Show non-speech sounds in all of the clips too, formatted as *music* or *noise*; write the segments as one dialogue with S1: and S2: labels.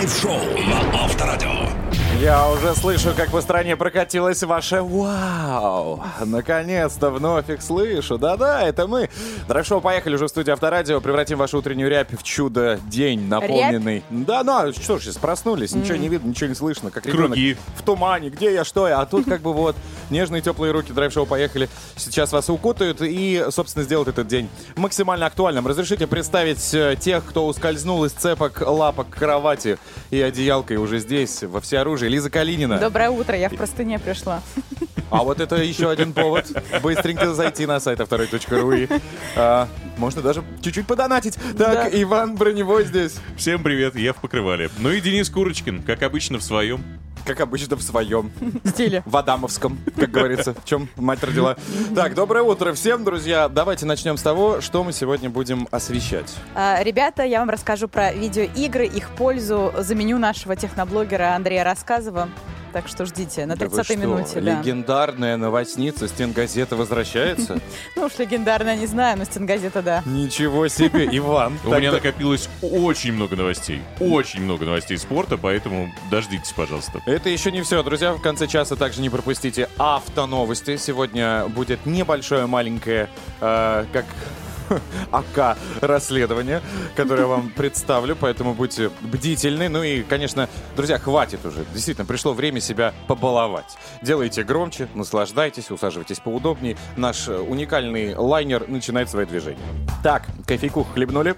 S1: Драйв-шоу на Авторадио.
S2: Я уже слышу, как по стране прокатилось ваше «Вау!». Наконец-то вновь их слышу. Да-да, это мы. Драйв-шоу поехали уже в студию Авторадио. Превратим вашу утреннюю рябь в чудо-день, наполненный... Да, ну, а что ж, сейчас проснулись, ничего не видно, ничего не слышно. Как ребенок
S3: Круги.
S2: в тумане, где я, что я. А тут как бы вот нежные теплые руки драйв-шоу поехали. Сейчас вас укутают и, собственно, сделают этот день максимально актуальным. Разрешите представить э, тех, кто ускользнул из цепок лапок кровати и одеялкой уже здесь, во всеоружии. Лиза Калинина.
S4: Доброе утро, я в простыне пришла.
S2: А вот это еще один повод быстренько зайти на сайт авторой.ру и а, можно даже чуть-чуть подонатить. Так,
S4: Да.
S2: Иван Броневой здесь,
S3: Всем привет, я в покрывале. Ну и Денис Курочкин, как обычно, в своем.
S2: Как обычно, в своем.
S4: Стиле.
S2: В Адамовском, как говорится, в чем мать родила. Так, доброе утро всем, друзья. Давайте начнем с того, что мы сегодня будем освещать.
S4: А, Ребята, я вам расскажу про видеоигры, их пользу, заменю нашего техноблогера Андрея Рассказова. Так что ждите, на
S2: Да вы
S4: 30-й
S2: что,
S4: минуте. да.
S2: Легендарная новостница Стенгазета возвращается? *laughs*
S4: Ну уж легендарно, не знаю, но стенгазета, да.
S2: Ничего себе, *laughs* Иван.
S3: У меня накопилось очень много новостей. Очень много новостей спорта, поэтому дождитесь, пожалуйста.
S2: Это еще не все, друзья. В конце часа также не пропустите автоновости. Сегодня будет небольшое, маленькое, э, как *laughs* АК расследование, которое я вам представлю, поэтому будьте бдительны. Ну и, конечно, друзья, хватит уже. Действительно, пришло время себя побаловать. Делайте громче, наслаждайтесь, усаживайтесь поудобнее. Наш э, уникальный лайнер начинает свое движение. Так, кофейку хлебнули.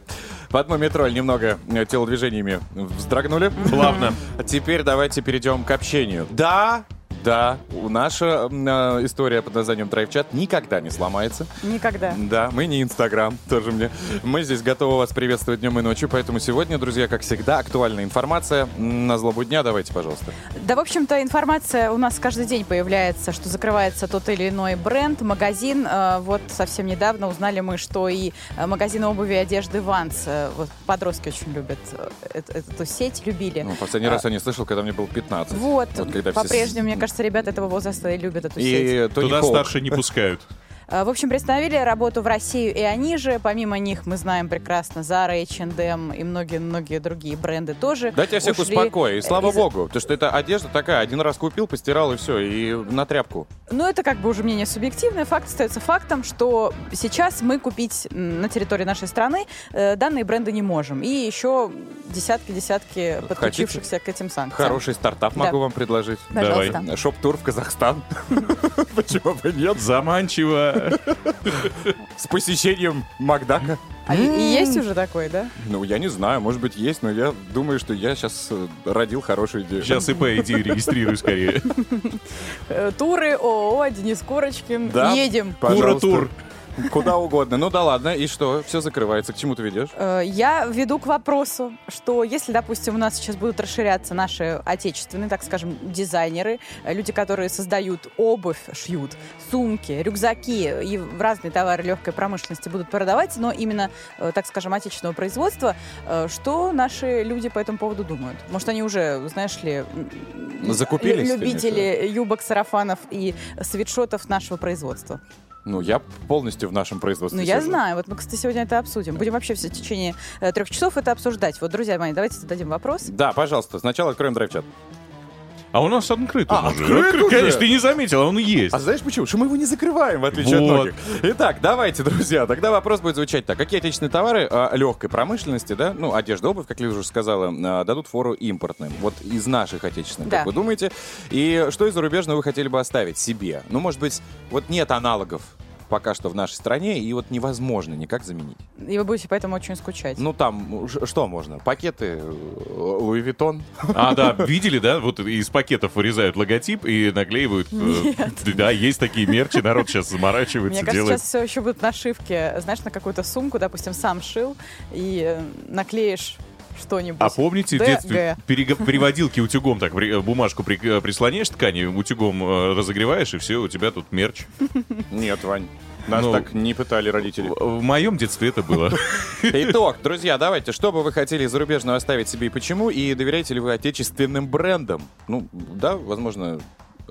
S2: В одну метроль немного э, телодвижениями вздрогнули.
S3: Плавно. *laughs*
S2: Теперь давайте перейдем к общению. Да, да, у- наша э, история под названием Драйвчат никогда не сломается.
S4: Никогда.
S2: Да, мы не Инстаграм, тоже мне. Мы здесь готовы вас приветствовать днем и ночью, поэтому сегодня, друзья, как всегда, актуальная информация на злобу дня. Давайте, пожалуйста.
S4: Да, в общем-то, информация у нас каждый день появляется, что закрывается тот или иной бренд, магазин. Э, Вот совсем недавно узнали мы, что и э, магазин обуви и одежды Ванс, э, вот подростки очень любят эту, эту сеть, любили.
S2: Ну, последний раз я не слышал, когда мне было 15.
S4: Вот,
S2: когда все
S4: по-прежнему, мне кажется, ребята этого возраста и любят эту сеть.
S2: И Тони
S3: Туда
S2: Хоук.
S3: старше не пускают.
S4: Э, В общем, приостановили работу в Россию и они же. Помимо них мы знаем прекрасно Zara, H&M и многие-многие другие бренды тоже
S2: Дайте я всех
S4: ушли
S2: успокою, и слава
S4: из-
S2: богу, потому что это одежда такая, один раз купил, постирал и все, и на тряпку.
S4: Ну, это как бы уже мнение субъективное. Факт остается фактом, что сейчас мы купить на территории нашей страны э, данные бренды не можем. И еще десятки-десятки подключившихся к этим санкциям.
S2: Хороший стартап
S4: Да.
S2: могу вам предложить.
S4: Пожалуйста.
S2: Шоп-тур в Казахстан. *laughs* Почему бы нет?
S3: Заманчиво.
S2: С посещением Макдака.
S4: А и, есть уже такой, да?
S2: Ну, я не знаю, может быть, есть, но я думаю, что я сейчас родил хорошую идею.
S3: Сейчас ИП иди регистрируй скорее.
S4: Э, Туры, ООО, Денис Курочкин. Едем.
S3: Кура-тур.
S2: Куда угодно. Ну да ладно, и что? Все закрывается. К чему ты ведешь?
S4: Э, Я веду к вопросу, что если, допустим, у нас сейчас будут расширяться наши отечественные, так скажем, дизайнеры, э, люди, которые создают обувь, шьют, сумки, рюкзаки и разные товары легкой промышленности будут продавать, но именно, э, так скажем, отечественного производства, что наши люди по этому поводу думают? Может, они уже, знаешь ли,
S2: Закупились,
S4: любители юбок, сарафанов и свитшотов нашего производства?
S2: Ну, я полностью в нашем производстве
S4: Ну, я
S2: сижу.
S4: знаю. Вот мы, кстати, сегодня это обсудим. Будем вообще все в течение э, трех часов это обсуждать. Вот, друзья мои, давайте зададим вопрос.
S2: Да, пожалуйста, сначала откроем драйв-чат.
S3: А у нас открыт
S2: А,
S3: уже.
S2: открыт
S3: Открыт,
S2: уже?
S3: Конечно, ты не заметил, а он есть.
S2: А знаешь почему? Что мы его не закрываем, в отличие от
S3: Вот.
S2: многих. Итак, давайте, друзья, тогда вопрос будет звучать так. Какие отечественные товары а, легкой промышленности, да, ну, одежда, обувь, как Лиза уже сказала, а, дадут фору импортным? Вот из наших отечественных,
S4: Да.
S2: как вы думаете? И что из зарубежного вы хотели бы оставить себе? Ну, может быть, вот нет аналогов пока что в нашей стране, и вот невозможно никак заменить.
S4: И вы будете поэтому очень скучать.
S2: Ну, там, что можно? Пакеты э, Луи Виттон?
S3: А, да, видели, да? Вот из пакетов вырезают логотип и наклеивают. э, Да, есть такие мерчи, народ сейчас заморачивается,
S4: Мне кажется,
S3: делает.
S4: сейчас все еще будут нашивки, знаешь, на какую-то сумку, допустим, сам шил, и э, наклеишь что-нибудь.
S3: А помните, в детстве перег- переводилки утюгом, так при- бумажку при- э, прислоняешь ткани, утюгом э, разогреваешь, и все, у тебя тут мерч.
S2: Нет, Вань. Нас
S3: Ну,
S2: так не пытали родители.
S3: В в моем детстве это было.
S2: Итог, друзья, давайте, что бы вы хотели из зарубежного оставить себе и почему, и доверяете ли вы отечественным брендам? Ну, да, возможно,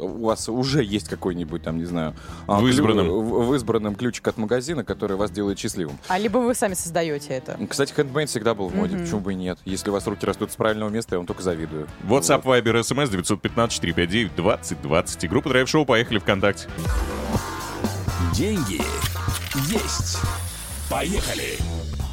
S2: у вас уже есть какой-нибудь там, не знаю, а,
S3: В
S2: клю-
S3: избранном.
S2: в, в избранном ключик от магазина, который вас делает счастливым.
S4: А либо вы сами создаете это.
S2: Кстати, хендмейд всегда был в моде, почему бы и нет? Если у вас руки растут с правильного места, я вам только завидую.
S3: WhatsApp, Viber, SMS 915-459-2020. И группа Драйв Шоу «Поехали ВКонтакте».
S1: Деньги есть. Поехали.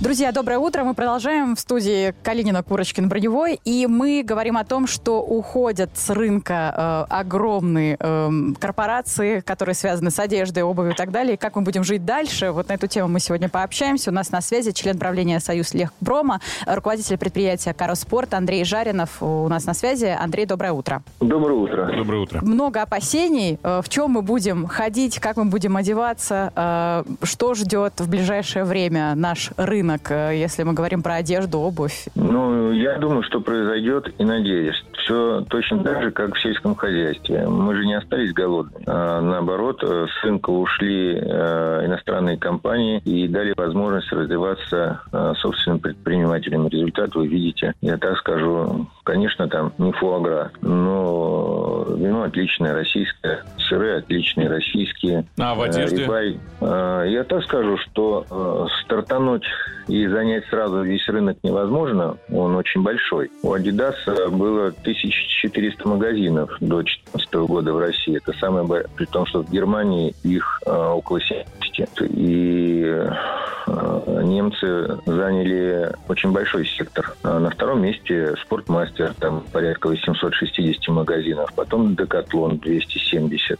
S4: Друзья, доброе утро. Мы продолжаем в студии Калинина, Курочкин, Броневой. И мы говорим о том, что уходят с рынка э, огромные э, корпорации, которые связаны с одеждой, обувью и так далее. И как мы будем жить дальше? Вот на эту тему мы сегодня пообщаемся. У нас на связи член правления Союз Лехпрома, руководитель предприятия Кароспорт Андрей Жаринов. У нас на связи. Андрей, доброе утро.
S5: Доброе утро.
S3: Доброе утро.
S4: Много опасений. Э, В чем мы будем ходить, как мы будем одеваться, э, что ждет в ближайшее время наш рынок, э, если мы говорим про одежду, обувь.
S5: Ну, я думаю, что произойдет и надеюсь. Все точно так же, как в сельском хозяйстве. Мы же не остались голодными. А, наоборот, э, с рынка ушли э, иностранные компании и дали возможность развиваться собственным предпринимателям. Результат вы видите. Я так скажу, конечно, там не фуагра, но вино отличное, российское, сыры отличные, российские.
S3: А в одежде?
S5: Рибай. Я так скажу, что стартануть и занять сразу весь рынок невозможно. Он очень большой. У Adidas было 1400 магазинов до 2014 года в России. Это самое при том, что в Германии их э, около 70. И э, немцы заняли очень большой сектор. А На втором месте Спортмастер, там порядка 860 магазинов. Потом Декатлон 270.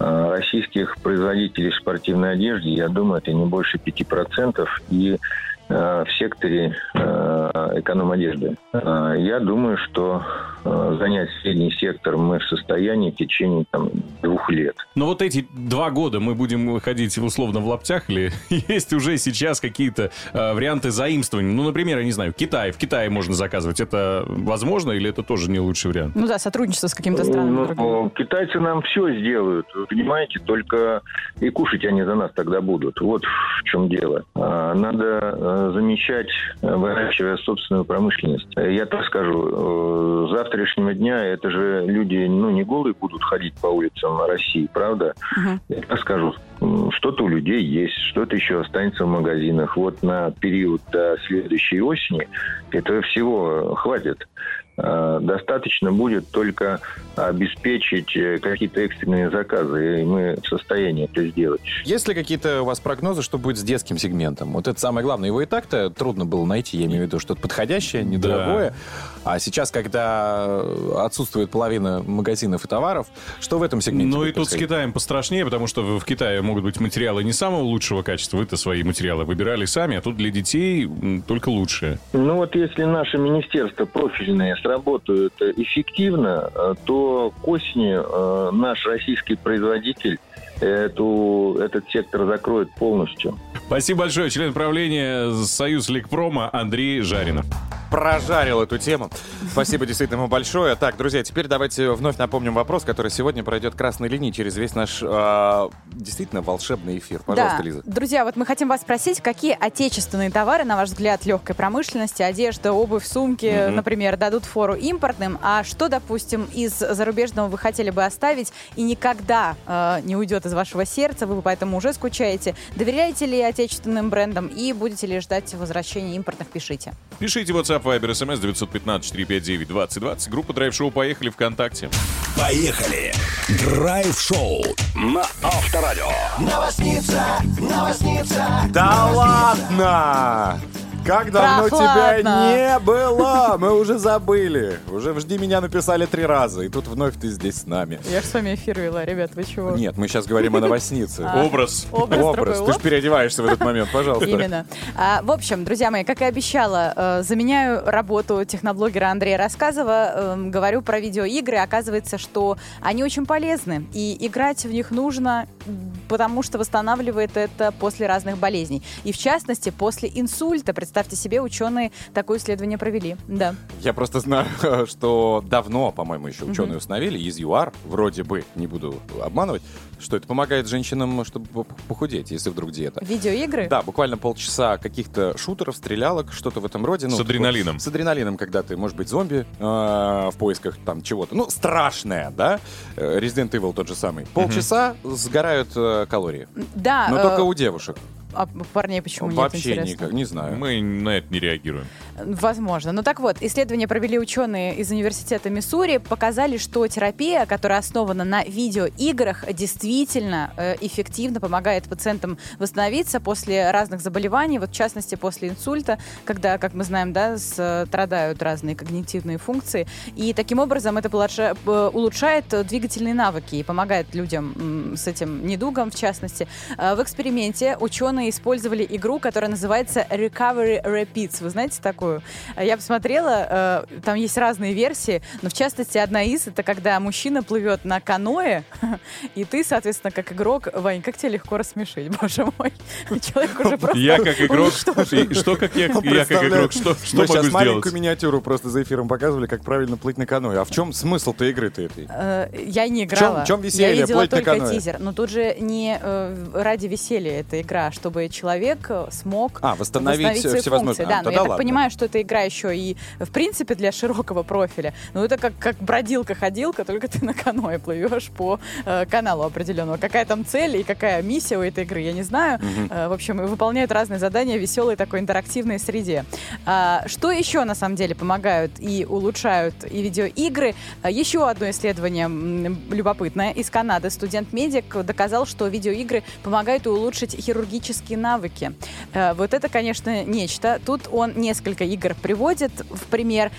S5: А, Российских производителей спортивной одежды, я думаю, это не больше 5%. И э, в секторе э, эконом-одежды. Э, Я думаю, что э, занять средний сектор мы в состоянии в течение там, двух лет.
S3: Но вот эти два года мы будем ходить условно в лаптях или *laughs* есть уже сейчас какие-то э, варианты заимствования? Ну, например, я не знаю, Китай. В Китае можно заказывать. Это возможно или это тоже не лучший вариант?
S4: Ну да, сотрудничество с какими-то странами.
S5: Ну, китайцы нам все сделают, вы понимаете, только и кушать они за нас тогда будут. Вот в чем дело. Надо э, замечать, э, выращивая собственную промышленность. Э, Я так скажу, э, с завтрашнего дня это же люди, ну, не голые будут ходить по улицам России, правда?
S4: Мгм.
S5: Я так скажу, что-то у людей есть, что-то еще останется в магазинах. Вот на период до следующей осени этого всего хватит. Э, Достаточно будет только обеспечить э, какие-то экстренные заказы, и мы в состоянии это сделать.
S2: Есть ли какие-то у вас прогнозы, что будет с детским сегментом? Вот это самое главное. Его и так-то трудно было найти, я имею в виду, что-то подходящее, недорогое. А сейчас, когда отсутствует половина магазинов и товаров, что в этом сегменте
S3: Ну и тут с? Китаем пострашнее, потому что в Китае могут быть материалы не самого лучшего качества. Вы-то свои материалы выбирали сами, а тут для детей только лучшее.
S5: Ну вот если наши министерства профильные сработают э, эффективно, э, то к осени э, наш российский производитель эту, этот сектор закроет полностью.
S3: Спасибо большое. Член правления Союз Ликпрома Андрей Жаринов.
S2: прожарил эту тему. Спасибо действительно ему большое. Так, друзья, теперь давайте вновь напомним вопрос, который сегодня пройдет красной линией через весь наш э, действительно волшебный эфир. Пожалуйста,
S4: да.
S2: Лиза.
S4: Друзья, вот мы хотим вас спросить, какие отечественные товары, на ваш взгляд, легкой промышленности, одежда, обувь, сумки,
S2: Мгм.
S4: например, дадут фору импортным, а что, допустим, из зарубежного вы хотели бы оставить и никогда э, не уйдет из вашего сердца, вы поэтому уже скучаете. Доверяете ли отечественным брендам и будете ли ждать возвращения импортных, пишите.
S3: Пишите WhatsApp, Viber, SMS 915-459-2020. Группа Драйв Шоу «Поехали» ВКонтакте.
S1: Поехали! Драйв-шоу на Авторадио.
S2: Да ладно! Как давно тебя
S4: Прохладно.
S2: не было? Мы уже забыли. Уже «Жди меня» написали три раза, и тут вновь ты здесь с нами.
S4: Я же с вами эфир вела, ребят, вы чего?
S2: Нет, мы сейчас говорим о новостнице.
S3: Образ.
S4: Образ,
S2: Образ. Ты же переодеваешься в этот момент, пожалуйста.
S4: Именно. А, в общем, друзья мои, как и обещала, э, заменяю работу техноблогера Андрея Рассказова. Эм, говорю про видеоигры. Оказывается, что они очень полезны. И играть в них нужно, потому что восстанавливает это после разных болезней. И в частности, после инсульта. Представляете, представьте себе, ученые такое исследование провели. Да.
S2: Я просто знаю, *laughs* что давно, по-моему, еще ученые установили из ЮАР, вроде бы, не буду обманывать, что это помогает женщинам, чтобы похудеть, если вдруг диета.
S4: Видеоигры?
S2: Да, буквально полчаса каких-то шутеров, стрелялок, что-то в этом роде. Ну,
S3: С адреналином.
S2: С адреналином, когда ты, может быть, зомби э, в поисках там чего-то. Ну, страшное, да? Э, Resident Evil тот же самый. Полчаса сгорают э, калории.
S4: Да.
S2: Но
S4: э,
S2: только у девушек.
S4: А парней почему нет,
S2: Вообще никак, не знаю.
S3: Мы на это не реагируем.
S4: Возможно. Ну так вот, исследования провели ученые из университета Миссури, показали, что терапия, которая основана на видеоиграх, действительно э, эффективно помогает пациентам восстановиться после разных заболеваний, вот в частности после инсульта, когда, как мы знаем, да, страдают разные когнитивные функции. И таким образом это э, улучшает э, двигательные навыки и помогает людям с этим недугом, в частности. Э, В эксперименте ученые использовали игру, которая называется Recovery Rapids. Вы знаете такую? Э, Я посмотрела, э, там есть разные версии, но в частности одна из это когда мужчина плывет на каное, *laughs* и ты, соответственно, как игрок, Вань, как тебя легко рассмешить, *laughs* боже мой. Человек уже просто
S3: Я как игрок... И Что как я, я как игрок, что, что
S2: Мы
S3: могу
S2: сейчас
S3: сделать?
S2: маленькую миниатюру просто за эфиром показывали, как правильно плыть на каноэ. А в чем смысл-то игры-то этой?
S4: Э, Я не играла.
S2: в чем веселье?
S4: Я видела
S2: Плыть на
S4: только
S2: каноэ.
S4: тизер. Но тут же не э, ради веселья эта игра, чтобы человек смог
S2: А, восстановить
S4: свои
S2: всевозможные-
S4: функции.
S2: а,
S4: Да, но
S2: тогда
S4: я так
S2: ладно.
S4: понимаю, что эта игра еще и, в принципе, для широкого профиля. Ну, это как, как бродилка-ходилка, только ты на каноэ плывешь по э, каналу определенного. Какая там цель и какая миссия у этой игры, я не знаю. Э, в общем, выполняют разные задания в веселой такой интерактивной среде. А, что еще, на самом деле, помогают и улучшают и видеоигры? А, Еще одно исследование любопытное из Канады. Студент-медик доказал, что видеоигры помогают улучшить хирургические навыки. Э, Вот это, конечно, нечто. Тут он несколько игр приводит в пример.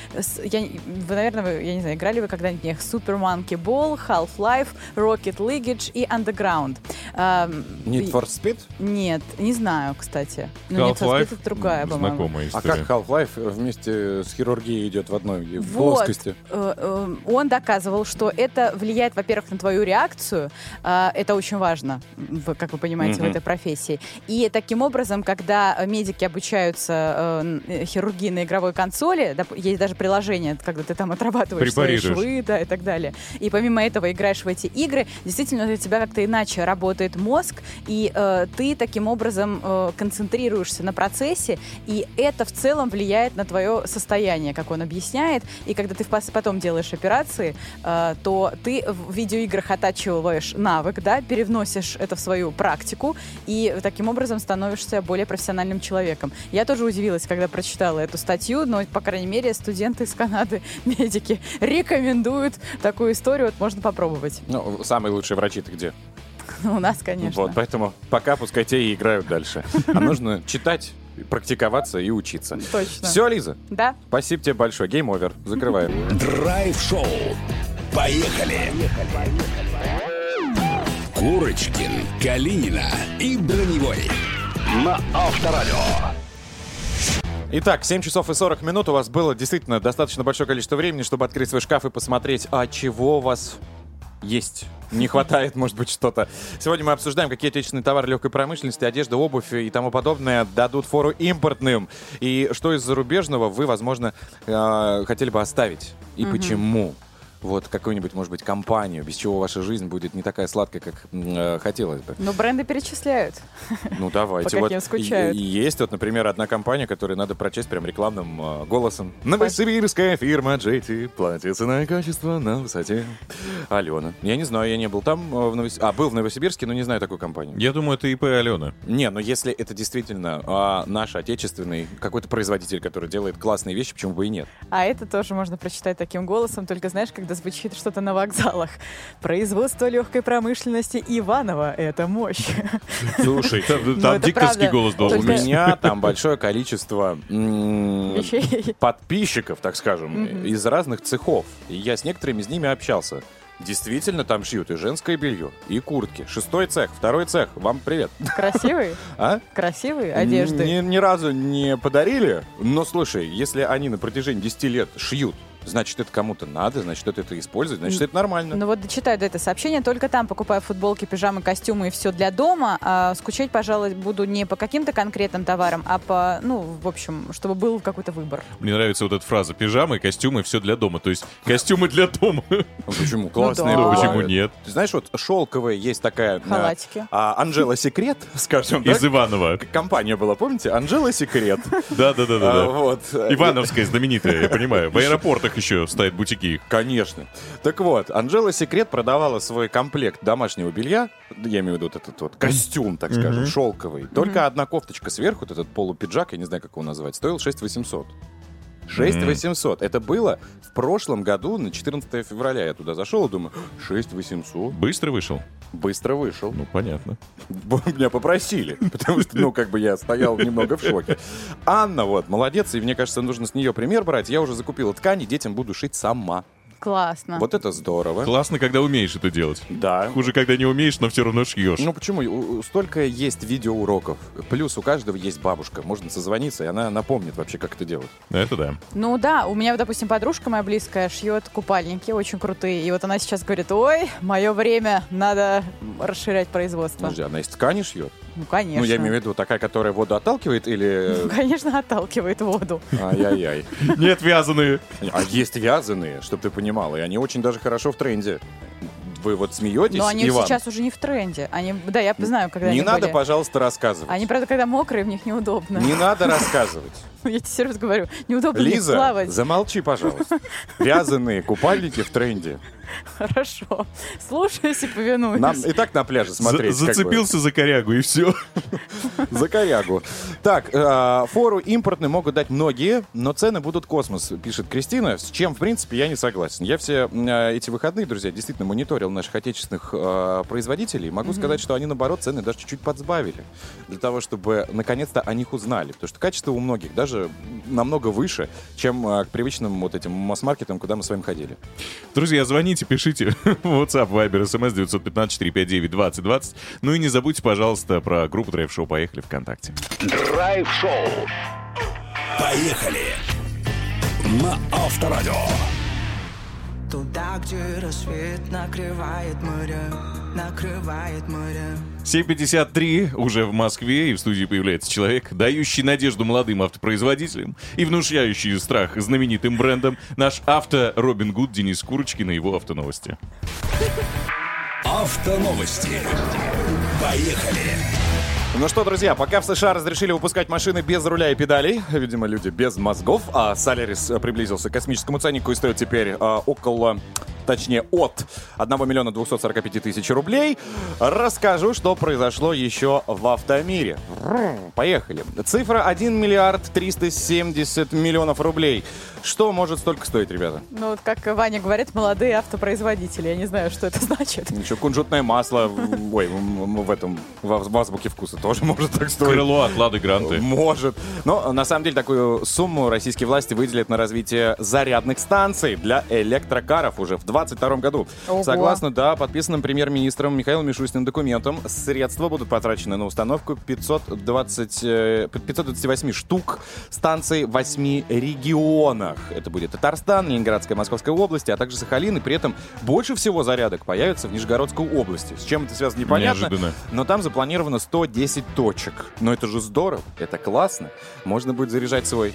S4: Я, вы, наверное, вы, я не знаю, играли вы когда-нибудь в них Super Monkey Ball, Half-Life, Rocket League и Underground. Эм,
S2: Need for Speed?
S4: Нет, не знаю, кстати. Ну, нет,
S3: Half-Life
S4: это другая, по-моему.
S3: знакомая
S2: А как Half-Life вместе с хирургией идет в одной в
S4: Вот.
S2: плоскости?
S4: Э, э, Он доказывал, что это влияет, во-первых, на твою реакцию. А, Это очень важно, в- как вы понимаете, в
S2: Мгм.
S4: этой профессии. И таким образом, когда э, медики обучаются э, хирургии на игровой консоли, есть даже приложение, когда ты там отрабатываешь свои швы, да, и так далее. И помимо этого играешь в эти игры, действительно для тебя как-то иначе работает мозг, и э, ты таким образом э, концентрируешься на процессе, и это в целом влияет на твое состояние, как он объясняет. И когда ты потом делаешь операции, э, то ты в видеоиграх оттачиваешь навык, да, перевносишь это в свою практику, и таким образом становишься более профессиональным человеком. Я тоже удивилась, когда прочитала эту статью, но, по крайней мере, студенты из Канады, *laughs* медики, рекомендуют такую историю, вот можно попробовать.
S2: Ну, самые лучшие врачи-то где? *laughs*
S4: Ну, У нас, конечно.
S2: Вот, поэтому пока пускай те и играют дальше. *laughs* А нужно читать, практиковаться и учиться.
S4: Точно.
S2: Все, Лиза,
S4: Да?
S2: спасибо тебе большое. Гейм овер. Закрываем.
S1: Драйв-шоу. Поехали! Курочкин, Калинина и Броневой. На Авторадио.
S2: Итак, 7 часов и 40 минут. У вас было действительно достаточно большое количество времени, чтобы открыть свой шкаф и посмотреть, а чего у вас есть. Не хватает, может быть, что-то. Сегодня мы обсуждаем, какие отечественные товары легкой промышленности, одежда, обувь и тому подобное дадут фору импортным. И что из зарубежного вы, возможно, э, хотели бы оставить. И почему. Вот какую-нибудь, может быть, компанию, без чего ваша жизнь будет не такая сладкая, как э, хотелось бы.
S4: Но бренды перечисляют.
S2: Ну, давайте.
S4: По
S2: вот
S4: скучают.
S2: и- и есть вот, например, одна компания, которую надо прочесть прям рекламным э, голосом. Новосибирская фирма JT. Платье, цена и качество на высоте. Алена. Я не знаю, я не был там, э, в Новос- а, был в Новосибирске, но не знаю такую компанию.
S3: Я думаю, это ИП Алена.
S2: Не, но если это действительно а, наш отечественный какой-то производитель, который делает классные вещи, почему бы и нет?
S4: А это тоже можно прочитать таким голосом, только знаешь, когда звучит что-то на вокзалах. Производство легкой промышленности Иванова — это мощь.
S3: Слушай, там,
S4: Ну,
S3: там
S4: это
S3: дикторский
S4: правда.
S3: голос
S2: У
S3: должен быть.
S2: меня там большое количество подписчиков, так скажем, из разных цехов. И я с некоторыми из ними общался. Действительно, там шьют и женское белье, и куртки. Шестой цех, второй цех. Вам привет.
S4: Красивые? *laughs*
S2: А?
S4: Красивые одежды.
S2: Ни, ни разу не подарили, но слушай, если они на протяжении 10 лет шьют значит, это кому-то надо, значит, кто-то это использует, значит, это нормально.
S4: Ну вот дочитаю до это сообщение. Только там покупаю футболки, пижамы, костюмы и все для дома. А скучать, пожалуй, буду не по каким-то конкретным товарам, а по, ну, в общем, чтобы был какой-то выбор.
S3: Мне нравится вот эта фраза. Пижамы, костюмы, все для дома. То есть костюмы для дома.
S2: Ну, почему? Классные
S4: да.
S3: Ну, почему нет?
S2: Ты знаешь, вот шелковые есть такая...
S4: Халатики.
S2: а, Анжела Секрет, *laughs* скажем.
S3: Из Иванова.
S2: Компания была, помните? Анжела Секрет. *laughs* А,
S3: Да-да-да-да.
S2: Вот.
S3: Ивановская знаменитая, я понимаю. В аэропортах еще стоят бутики.
S2: Конечно. Так вот, Анжела Секрет продавала свой комплект домашнего белья, я имею в виду вот этот вот костюм, так скажем, шелковый. Только одна кофточка сверху, вот этот полупиджак, я не знаю, как его назвать, стоил 6 800. 6 800. Это было в прошлом году, на 14 февраля. Я туда зашел и думаю, 6 800.
S3: Быстро вышел?
S2: Быстро вышел.
S3: Ну, понятно.
S2: Меня попросили, *laughs* потому что, ну, как бы я стоял немного в шоке. Анна вот, молодец, и мне кажется, нужно с нее пример брать. Я уже закупила ткани, детям буду шить сама.
S4: Классно.
S2: Вот это здорово.
S3: Классно, когда умеешь это делать.
S2: Да.
S3: Хуже, когда не умеешь, но все равно шьешь.
S2: Ну почему? Столько есть видеоуроков. Плюс у каждого есть бабушка. Можно созвониться, и она напомнит вообще, как это делать.
S3: Это да.
S4: Ну да, у меня, допустим, подружка моя близкая шьет купальники очень крутые. И вот она сейчас говорит, ой, мое время, надо расширять производство.
S2: Подожди, она из ткани шьет?
S4: Ну, конечно.
S2: Ну, я имею в виду такая, которая воду отталкивает или...
S4: Ну, конечно, отталкивает воду.
S2: Ай-яй-яй.
S3: Нет, вязаные.
S2: А есть вязаные, чтобы ты понимала, и они очень даже хорошо в тренде. Вы вот смеетесь,
S4: Но они
S2: Иван?
S4: сейчас уже не в тренде. Они, да, я знаю, когда
S2: Не
S4: они
S2: надо,
S4: были.
S2: пожалуйста, рассказывать.
S4: Они, правда, когда мокрые, в них неудобно.
S2: Не надо *laughs* рассказывать.
S4: Я тебе серьезно говорю, неудобно в них
S2: Лиза,
S4: плавать.
S2: замолчи, пожалуйста. *laughs* Вязаные купальники в тренде. *laughs*
S4: Хорошо. Слушаюсь и повинуюсь.
S2: Нам и так на пляже смотреть.
S3: За-
S2: как бы.
S3: Зацепился за корягу, и все. *laughs*
S2: За корягу. Так, э, фору импортный могут дать многие, но цены будут космос, пишет Кристина, с чем, в принципе, я не согласен. Я все э, эти выходные, друзья, действительно мониторил наших отечественных э, производителей. Могу сказать, что они, наоборот, цены даже чуть-чуть подсбавили. Для того, чтобы, наконец-то, о них узнали. Потому что качество у многих даже намного выше, чем э, к привычным вот этим масс-маркетам, куда мы с вами ходили.
S3: Друзья, звоните, пишите. *laughs* WhatsApp, Viber, SMS 915-459-2020. Ну и не забудьте, пожалуйста, про группу Драйв Шоу «Поехали» ВКонтакте.
S1: Драйв-шоу. Поехали. На Авторадио.
S6: Туда, где рассвет накрывает море, накрывает море.
S3: 7.53 уже в Москве, и в студии появляется человек, дающий надежду молодым автопроизводителям и внушающий страх знаменитым брендам, наш авто Робин Гуд Денис Курочкин и его автоновости.
S1: Автоновости. Поехали.
S2: Ну что, друзья, пока в США разрешили выпускать машины без руля и педалей, видимо, люди без мозгов, а Солярис приблизился к космическому ценнику и стоит теперь э, около, точнее, от 1 миллиона 245 тысяч рублей, расскажу, что произошло еще в автомире. Поехали. Цифра 1 миллиард 370 миллионов рублей. Что может столько стоить, ребята?
S4: Ну, вот как Ваня говорит, молодые автопроизводители. Я не знаю, что это *laughs* значит.
S2: Еще кунжутное масло, в- ой, в этом, в азбуке вкуса тоже *laughs* может так стоить.
S3: Крыло от Лады Гранты.
S2: Может. Но на самом деле такую сумму российские власти выделят на развитие зарядных станций для электрокаров уже в 2022 году.
S4: Ого.
S2: Согласно, да, подписанным премьер-министром Михаилом Мишустиным документом, средства будут потрачены на установку 520, э, 528 штук станций в 8 регионах. Это будет Татарстан, Ленинградская, Московская области, а также Сахалин. И при этом больше всего зарядок появится в Нижегородской области. С чем это связано, непонятно.
S3: Неожиданно.
S2: Но там запланировано 110 точек. Но это же здорово, это классно. Можно будет заряжать свой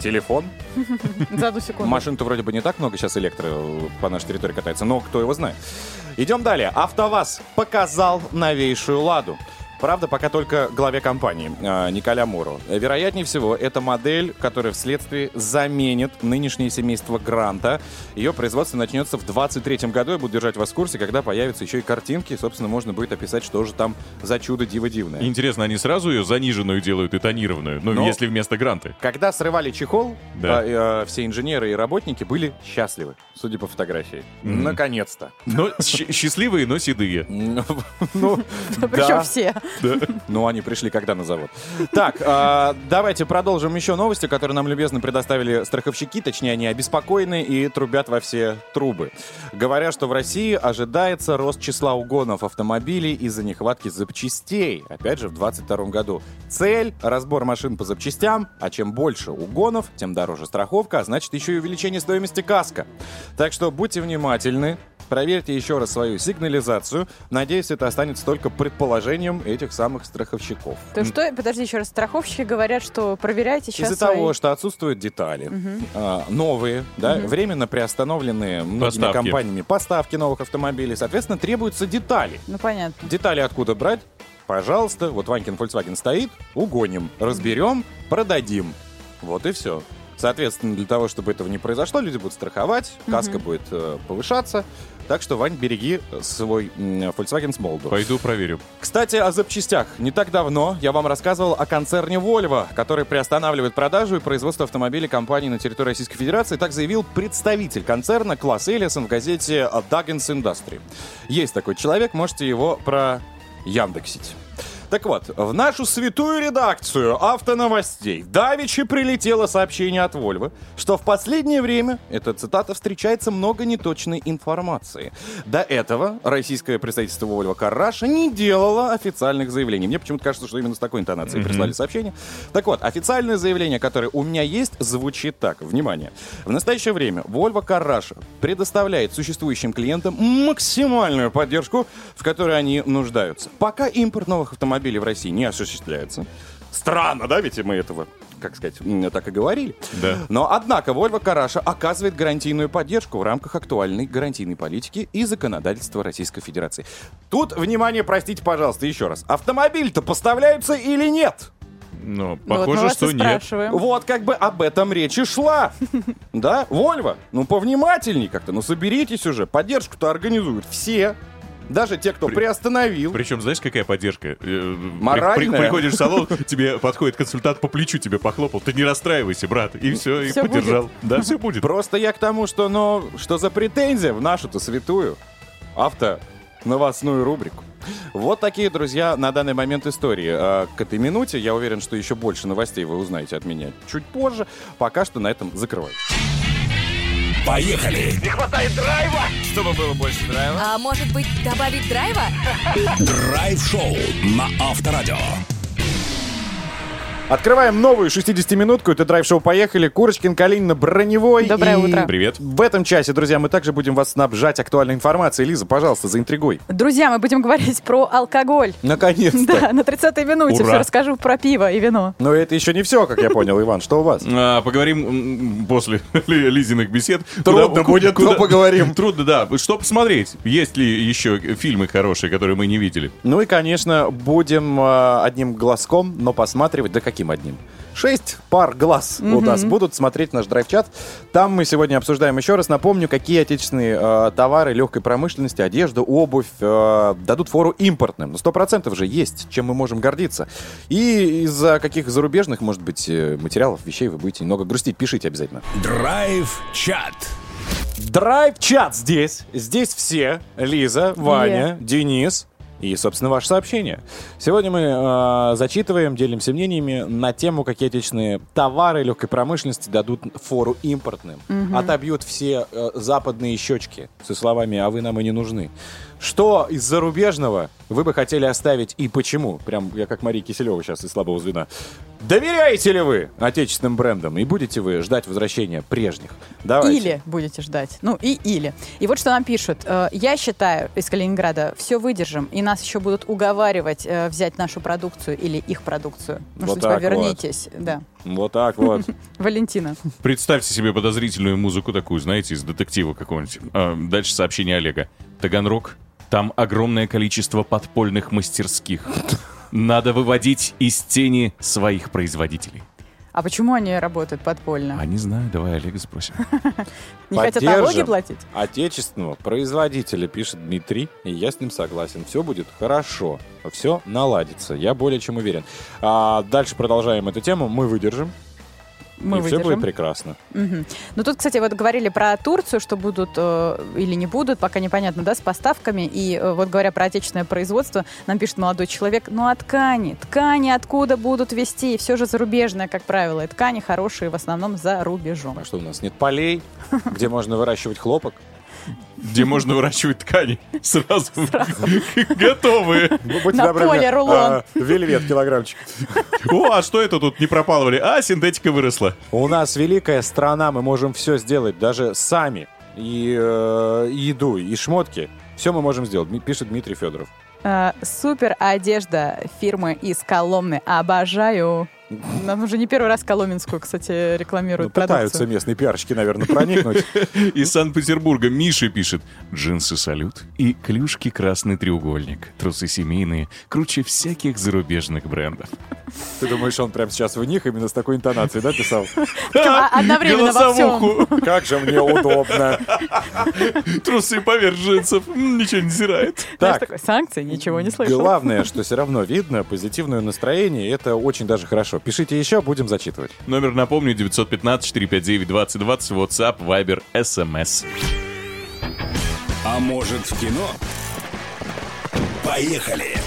S2: телефон. *laughs*
S4: За одну секунду.
S2: Машин-то вроде бы не так много сейчас электро э, по нашей территории катается, но кто его знает. Идем далее. АвтоВАЗ показал новейшую «Ладу». Правда, пока только главе компании, э, Николя Муру. Вероятнее всего, это модель, которая вследствие заменит нынешнее семейство Гранта. Ее производство начнется в 23 году. Я буду держать вас в курсе, когда появятся еще и картинки. Собственно, можно будет описать, что же там за чудо диво дивное.
S3: Интересно, они сразу ее заниженную делают и тонированную? Ну,
S2: Но-
S3: если вместо гранты.
S2: Когда срывали чехол,
S3: Да.
S2: э, э, все инженеры и работники были счастливы, судя по фотографии.
S3: Мгм.
S2: Наконец-то.
S3: Но счастливые, но седые.
S2: Ну, *laughs* ну,
S4: Причем
S2: да.
S4: все.
S2: Ну, они пришли когда на завод. Так, а, давайте продолжим еще новости, которые нам любезно предоставили страховщики, точнее, они обеспокоены и трубят во все трубы. Говоря, что в России ожидается рост числа угонов автомобилей из-за нехватки запчастей. Опять же, в 2022 году. Цель — разбор машин по запчастям, а чем больше угонов, тем дороже страховка, а значит еще и увеличение стоимости каска. Так что будьте внимательны, проверьте еще раз свою сигнализацию. Надеюсь, это останется только предположением этих самых страховщиков.
S4: То что, подожди еще раз, страховщики говорят, что проверяйте сейчас
S2: Из-за
S4: свои...
S2: того, что отсутствуют детали, а, новые, да, временно приостановленные многими
S3: Поставки.
S2: компаниями поставки новых автомобилей, соответственно, требуются детали.
S4: Ну, понятно.
S2: Детали откуда брать? Пожалуйста, вот Ванькин Volkswagen стоит, угоним, разберем, продадим. Вот и все. Соответственно, для того, чтобы этого не произошло, люди будут страховать, каска будет э, повышаться. Так что, Вань, береги свой м, Volkswagen Smoldo.
S3: Пойду проверю.
S2: Кстати, о запчастях. Не так давно я вам рассказывал о концерне Volvo, который приостанавливает продажу и производство автомобилей компании на территории Российской Федерации. Так заявил представитель концерна Класс Элисон в газете Dagens Industry. Есть такой человек, можете его про Яндексить. Так вот, в нашу святую редакцию автоновостей давеча прилетело сообщение от Volvo, что в последнее время, эта цитата, встречается много неточной информации. До этого российское представительство Volvo Карраша не делало официальных заявлений. Мне почему-то кажется, что именно с такой интонацией прислали сообщение. Так вот, официальное заявление, которое у меня есть, звучит так. Внимание. В настоящее время Volvo Карраша предоставляет существующим клиентам максимальную поддержку, в которой они нуждаются. Пока импорт новых автомобилей в России не осуществляется, Странно, да, ведь мы этого, как сказать, так и говорили.
S3: Да.
S2: Но, однако, Volvo Караша оказывает гарантийную поддержку в рамках актуальной гарантийной политики и законодательства Российской Федерации. Тут, внимание, простите, пожалуйста, еще раз. Автомобиль-то поставляются или нет?
S4: Ну, вот мы
S3: похоже,
S4: и
S3: что нет.
S2: Вот как бы об этом речь и шла. *laughs* Да, Вольво, ну повнимательней как-то, ну соберитесь уже. Поддержку-то организуют все. Даже те, кто приостановил.
S3: Причем, знаешь, какая поддержка? Э, при-
S2: Моральная.
S3: при- приходишь в салон, тебе подходит консультант по плечу, тебе похлопал. Ты не расстраивайся, брат. И все, и поддержал. Да, все будет.
S2: Просто я к тому, что, ну, что за претензия в нашу-то святую авто новостную рубрику. Вот такие, друзья, на данный момент истории. А, К этой минуте, я уверен, что еще больше новостей вы узнаете от меня чуть позже. Пока что на этом закрываю.
S1: Поехали!
S7: Чтобы было больше драйва.
S8: А может быть, добавить драйва?
S1: Драйв-шоу на Авторадио.
S2: Открываем новую 60-минутку. Это драйв-шоу «Поехали». Курочкин, Калинина, Броневой.
S4: Доброе
S2: И
S4: утро.
S3: Привет.
S2: В этом часе, друзья, мы также будем вас снабжать актуальной информацией. Лиза, пожалуйста, заинтригуй.
S4: Друзья, мы будем говорить про алкоголь.
S2: Наконец-то.
S4: Да, на 30-й минуте
S3: Ура.
S4: все расскажу про пиво и вино.
S2: Но это еще не все, как я понял, Иван. Что у вас?
S3: А, поговорим после *laughs* ли- Лизиных бесед.
S2: Трудно будет, но поговорим. *laughs*
S3: Трудно, да. Что посмотреть? Есть ли еще фильмы хорошие, которые мы не видели?
S2: Ну и, конечно, будем э, одним глазком, но посматривать. Да каким одним? Шесть пар глаз у нас будут смотреть наш драйв-чат. Там мы сегодня обсуждаем еще раз. Напомню, какие отечественные э, товары легкой промышленности, одежда, обувь э, дадут фору импортным. Ну, сто процентов же есть, чем мы можем гордиться. И из-за каких зарубежных, может быть, э, материалов, вещей вы будете немного грустить. Пишите обязательно.
S1: Драйв-чат.
S2: Драйв-чат здесь. Здесь все. Лиза, Ваня, Денис и, собственно, ваше сообщение. Сегодня мы э, зачитываем, делимся мнениями на тему, какие отечественные товары легкой промышленности дадут фору импортным. Отобьют все э, западные щечки со словами «а вы нам и не нужны». Что из зарубежного вы бы хотели оставить и почему? Прям я как Мария Киселева сейчас из слабого звена. Доверяете ли вы отечественным брендам и будете вы ждать возвращения прежних? Давайте.
S4: Или будете ждать. Ну, и или. И вот что нам пишут. Э, Я считаю, из Калининграда, все выдержим, и нас еще будут уговаривать э, взять нашу продукцию или их продукцию.
S2: Вот
S4: Может быть,
S2: так вот.
S4: повернитесь. Да.
S2: Вот так вот. *laughs*
S4: Валентина.
S3: Представьте себе подозрительную музыку такую, знаете, из детектива какого-нибудь. А, дальше сообщение Олега. Таганрог. Там огромное количество подпольных мастерских. Надо выводить из тени своих производителей.
S4: А почему они работают подпольно?
S3: А не знаю, давай Олега спросим.
S4: Не хотят налоги платить?
S2: Отечественного производителя, пишет Дмитрий, и я с ним согласен. Все будет хорошо, все наладится, я более чем уверен. А дальше продолжаем эту тему, мы выдержим.
S4: Мы
S2: и все будет прекрасно.
S4: Мгм. Ну тут, кстати, вот говорили про Турцию, что будут э, или не будут, пока непонятно, да, с поставками. И э, вот говоря про отечественное производство, нам пишет молодой человек, ну а ткани? Ткани откуда будут везти? Все же зарубежное, как правило. И ткани хорошие в основном за рубежом.
S2: А что у нас нет полей, где можно выращивать хлопок?
S3: Где можно выращивать ткани. Сразу *laughs* готовые.
S2: Будьте
S4: На поле рулон.
S2: а, Вельвет килограммчик.
S3: О, а что это тут не пропалывали? А, синтетика выросла.
S2: У нас великая страна, мы можем все сделать, даже сами. И, э, и еду, и шмотки. Все мы можем сделать, пишет Дмитрий Федоров.
S4: Э, супер одежда фирмы из Коломны. Обожаю. Нам уже не первый раз Коломенскую, кстати,
S2: Ну,
S4: рекламируют
S2: пытаются
S4: продукцию.
S2: местные пиарщики, наверное, проникнуть. *laughs*
S3: Из Санкт-Петербурга Миша пишет. Джинсы салют и клюшки красный треугольник. Трусы семейные, круче всяких зарубежных брендов.
S2: Ты думаешь, он прямо сейчас в них именно с такой интонацией, да, писал? *laughs*
S4: А- одновременно во всем. *laughs*
S2: Как же мне удобно.
S3: Трусы поверх джинсов. Ничего не зирает.
S2: Так,
S4: санкции, ничего не слышал.
S2: главное, что все равно видно позитивное настроение, это очень даже хорошо. Пишите еще, будем зачитывать.
S3: Номер, напомню, 915-459-2020, WhatsApp, Viber, SMS.
S1: А может в кино? Поехали!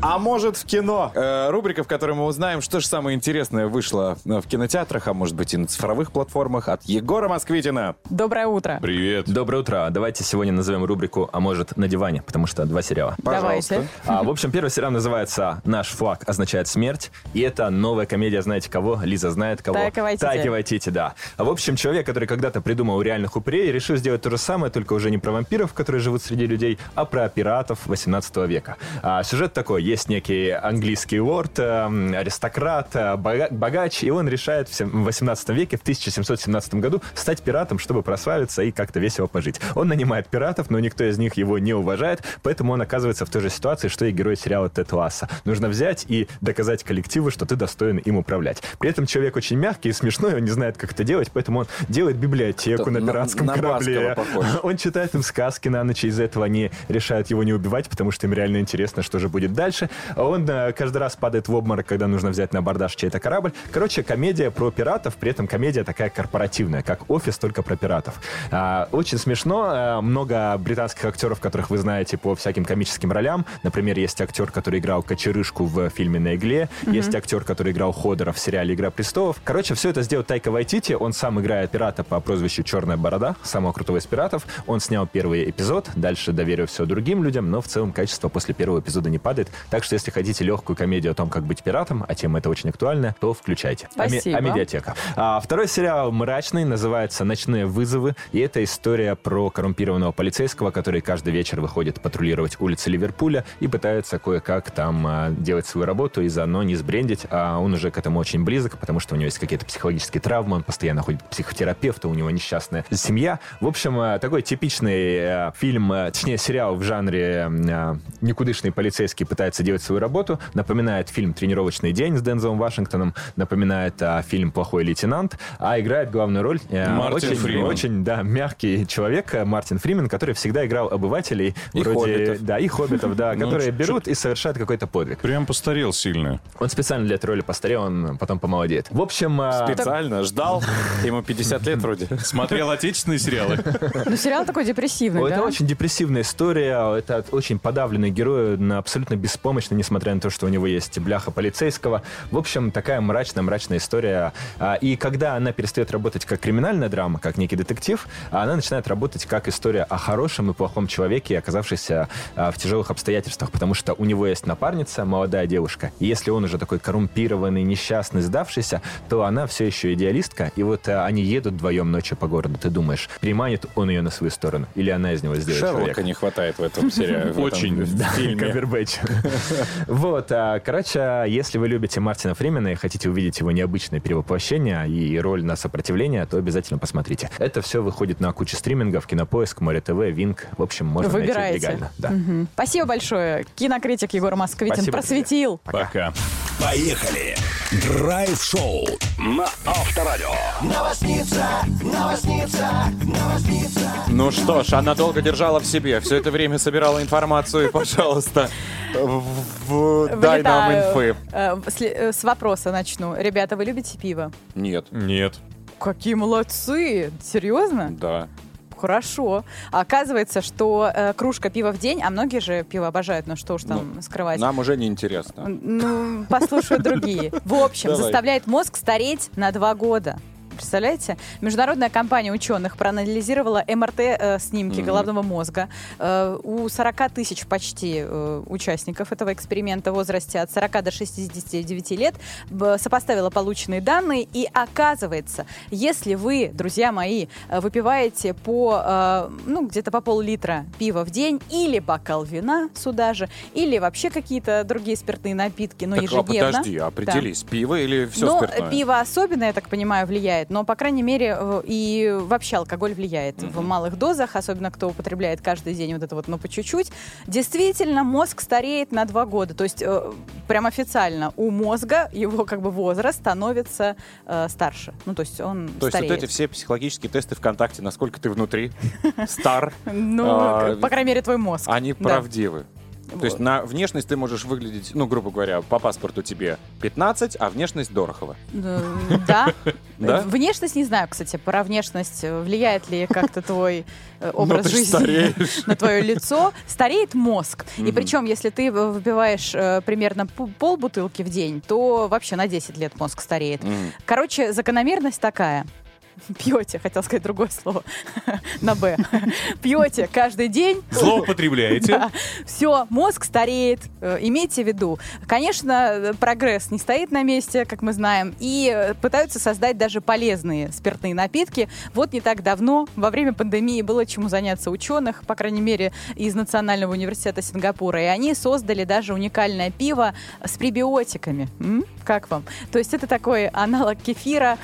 S2: А может в кино? Э, рубрика, в которой мы узнаем, что же самое интересное вышло э, в кинотеатрах, а может быть и на цифровых платформах от Егора Москвитина.
S4: Доброе утро.
S3: Привет.
S9: Доброе утро. Давайте сегодня назовем рубрику «А может, на диване», потому что два сериала.
S4: Давайте.
S9: А, в общем, первый сериал называется «Наш флаг означает смерть». И это новая комедия «Знаете кого?» Лиза знает кого.
S4: Тайка Вайтити.
S9: Тайка Вайтити, да. А, в общем, человек, который когда-то придумал реальных упырей, решил сделать то же самое, только уже не про вампиров, которые живут среди людей, а про пиратов 18 века. А, сюжет такой. Есть некий английский лорд, эм, аристократ, э, бога- богач, и он решает в сем- в 18 веке, в 1717 году, стать пиратом, чтобы прославиться и как-то весело пожить. Он нанимает пиратов, но никто из них его не уважает, поэтому он оказывается в той же ситуации, что и герой сериала Тед Ласса. Нужно взять и доказать коллективу, что ты достоин им управлять. При этом человек очень мягкий и смешной, он не знает, как это делать, поэтому он делает библиотеку на
S2: на-
S9: пиратском
S2: на
S9: корабле.
S2: Баскова похож.
S9: Он читает им сказки на ночь, из-за этого они решают его не убивать, потому что им реально интересно, что же будет дальше. А Он э, каждый раз падает в обморок, когда нужно взять на абордаж чей-то корабль. Короче, комедия про пиратов, при этом комедия такая корпоративная, как «Офис», только про пиратов. А, Очень смешно. э, Много британских актеров, которых вы знаете по всяким комическим ролям. Например, есть актер, который играл Кочерышку в фильме «На игле». Есть актер, который играл Ходора в сериале «Игра престолов». Короче, все это сделал Тайка Вайтити. Он сам играет пирата по прозвищу «Черная борода», самого крутого из пиратов. Он снял первый эпизод, дальше доверил все другим людям, но в целом качество после первого эпизода не падает. Так что, если хотите легкую комедию о том, как быть пиратом, а тема это очень актуальная, то включайте.
S4: Спасибо.
S9: А медиатека. А, второй сериал мрачный, называется «Ночные вызовы». И это история про коррумпированного полицейского, который каждый вечер выходит патрулировать улицы Ливерпуля и пытается кое-как там а, делать свою работу и заодно не сбрендить. А он уже к этому очень близок, потому что у него есть какие-то психологические травмы, он постоянно ходит к психотерапевту, у него несчастная семья. В общем, а, такой типичный а, фильм, а, точнее сериал в жанре никудышный полицейский пытается делать свою работу. Напоминает фильм «Тренировочный день» с Дензелом Вашингтоном, напоминает а, фильм «Плохой лейтенант», а играет главную роль а,
S3: Мартин
S9: очень,
S3: Фримен.
S9: очень да, мягкий человек а, Мартин Фримен, который всегда играл обывателей
S2: И
S9: вроде
S2: хоббитов.
S9: да и хоббитов, да, *laughs*
S3: Ну,
S9: которые берут и совершают какой-то подвиг.
S3: Прям постарел сильно.
S9: Он специально для этой роли постарел, он потом помолодеет. В общем, а,
S2: Специально ждал. Ему 50 лет вроде.
S3: Смотрел отечественные сериалы.
S4: Ну, сериал такой депрессивный,
S9: Это очень депрессивная история, это очень подавленный герой, он абсолютно беспомощный, несмотря на то, что у него есть бляха полицейского. В общем, такая мрачная-мрачная история. А, И когда она перестает работать как криминальная драма, как некий детектив, она начинает работать как история о хорошем и плохом человеке, оказавшемся а, в тяжелых обстоятельствах, потому что у него есть напарница, молодая девушка. И если он уже такой коррумпированный, несчастный, сдавшийся, то она все еще идеалистка. И вот а, они едут вдвоем ночью по городу. Ты думаешь, приманит он ее на свою сторону? Или она из него сделает
S2: Шерлока
S9: человека?
S2: не хватает в этом сериале. *laughs*
S3: Очень.
S2: фильме.
S9: Камбербэтч. *laughs* Вот, а, короче, если вы любите Мартина Фримена и хотите увидеть его необычное перевоплощение и роль на сопротивление, то обязательно посмотрите. Это все выходит на кучу стримингов, Кинопоиск, Море ТВ, Винк. В общем, можно найти
S4: Выбираете.
S9: легально. Да.
S4: Мгм. Спасибо большое. Кинокритик Егор Москвитин
S9: Спасибо тебе.
S4: просветил.
S3: Пока.
S1: Поехали! Драйв-шоу на Авторадио.
S2: Ну что ж, она долго держала в себе. Все это время собирала информацию. И, пожалуйста, *laughs* в- дай нам инфы.
S4: Э, э, С вопроса начну. Ребята, вы любите пиво?
S2: Нет.
S3: Нет.
S4: Какие молодцы! Серьезно?
S2: Да.
S4: Хорошо. Оказывается, что э, кружка пива в день, а многие же пиво обожают, ну что уж там скрывать.
S2: Нам уже не интересно.
S4: Ну, послушают другие. В общем, заставляет мозг стареть на два года. Представляете? Международная компания ученых проанализировала МРТ-снимки головного мозга. Э, У 40 тысяч почти э, участников этого эксперимента в возрасте от 40 до 69 лет сопоставила полученные данные. И оказывается, если вы, друзья мои, э, выпиваете по, э, ну, где-то по пол-литра пива в день или бокал вина сюда же, или вообще какие-то другие спиртные напитки, но
S2: так, а
S4: ежедневно.
S2: подожди, определись, пиво или все
S4: но
S2: спиртное?
S4: пиво особенно, я так понимаю, влияет. Но, по крайней мере, э, и вообще алкоголь влияет в малых дозах, особенно кто употребляет каждый день вот это вот, но по чуть-чуть. Действительно, мозг стареет на два года. То есть, э, прям официально у мозга его как бы возраст становится э, старше. Ну, то есть он
S2: То есть
S4: стареет.
S2: вот эти все психологические тесты ВКонтакте, насколько ты внутри стар, *laughs*
S4: Ну,
S2: а,
S4: по крайней мере, твой мозг.
S2: они правдивы. То есть
S4: Вот.
S2: на внешность ты можешь выглядеть, ну, грубо говоря, по паспорту тебе 15, а внешность Дорохова. *laughs*
S4: Да.
S2: Да?
S4: Внешность не знаю, кстати, про внешность влияет ли как-то твой э, *laughs* образ
S2: Ну, ж
S4: жизни *laughs* на твое лицо. Стареет мозг. И причем, если ты выпиваешь э, примерно пу- полбутылки в день, то вообще на 10 лет мозг стареет. Короче, закономерность такая. *laughs* Пьете, хотел сказать другое слово, *laughs* на «б». *laughs* Пьете каждый день,
S3: Злоупотребляете.
S4: все, мозг стареет, э, имейте в виду. Конечно, э, прогресс не стоит на месте, как мы знаем, и э, пытаются создать даже полезные спиртные напитки. Вот не так давно, во время пандемии, было чему заняться ученых, по крайней мере, из Национального университета Сингапура, и они создали даже уникальное пиво с пребиотиками. М? Как вам? То есть это такой аналог кефира,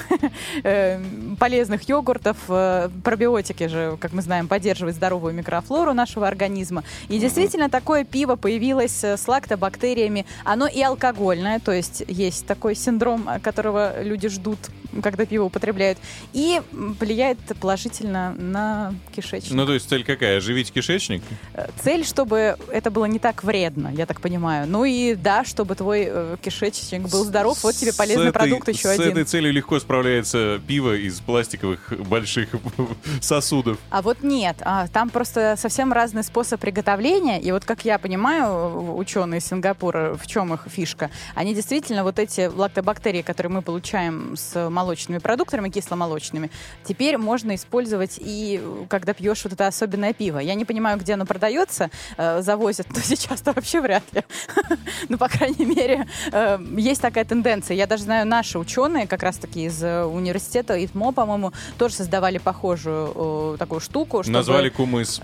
S4: полезных йогуртов. э, Пробиотики же, как мы знаем, поддерживают здоровую микрофлору нашего организма. И действительно, такое пиво появилось э, с лактобактериями. Оно и алкогольное, то есть есть такой синдром, э, которого люди ждут, когда пиво употребляют. И влияет положительно на кишечник.
S3: Ну, то есть цель какая? Оживить кишечник?
S4: Э, Цель, чтобы это было не так вредно, я так понимаю. Ну и да, чтобы твой э, кишечник был здоров. Вот тебе полезный
S3: С этой-
S4: продукт еще
S3: С
S4: один.
S3: этой целью легко справляется пиво из пластиковых больших *laughs* сосудов.
S4: А вот нет, а, там просто совсем разный способ приготовления. И вот как я понимаю, ученые из Сингапура, в чем их фишка? Они действительно вот эти лактобактерии, которые мы получаем с молочными продуктами, кисломолочными, теперь можно использовать и э, когда пьешь вот это особенное пиво. Я не понимаю, где оно продается, э, завозят, *laughs* но сейчас-то вообще вряд ли. *laughs* Ну, по крайней мере, э, есть такая тенденция. Я даже знаю, наши ученые, как раз-таки из э, университета ИТМО, по-моему, тоже создавали похожую такую штуку. чтобы-
S3: Назвали кумыс.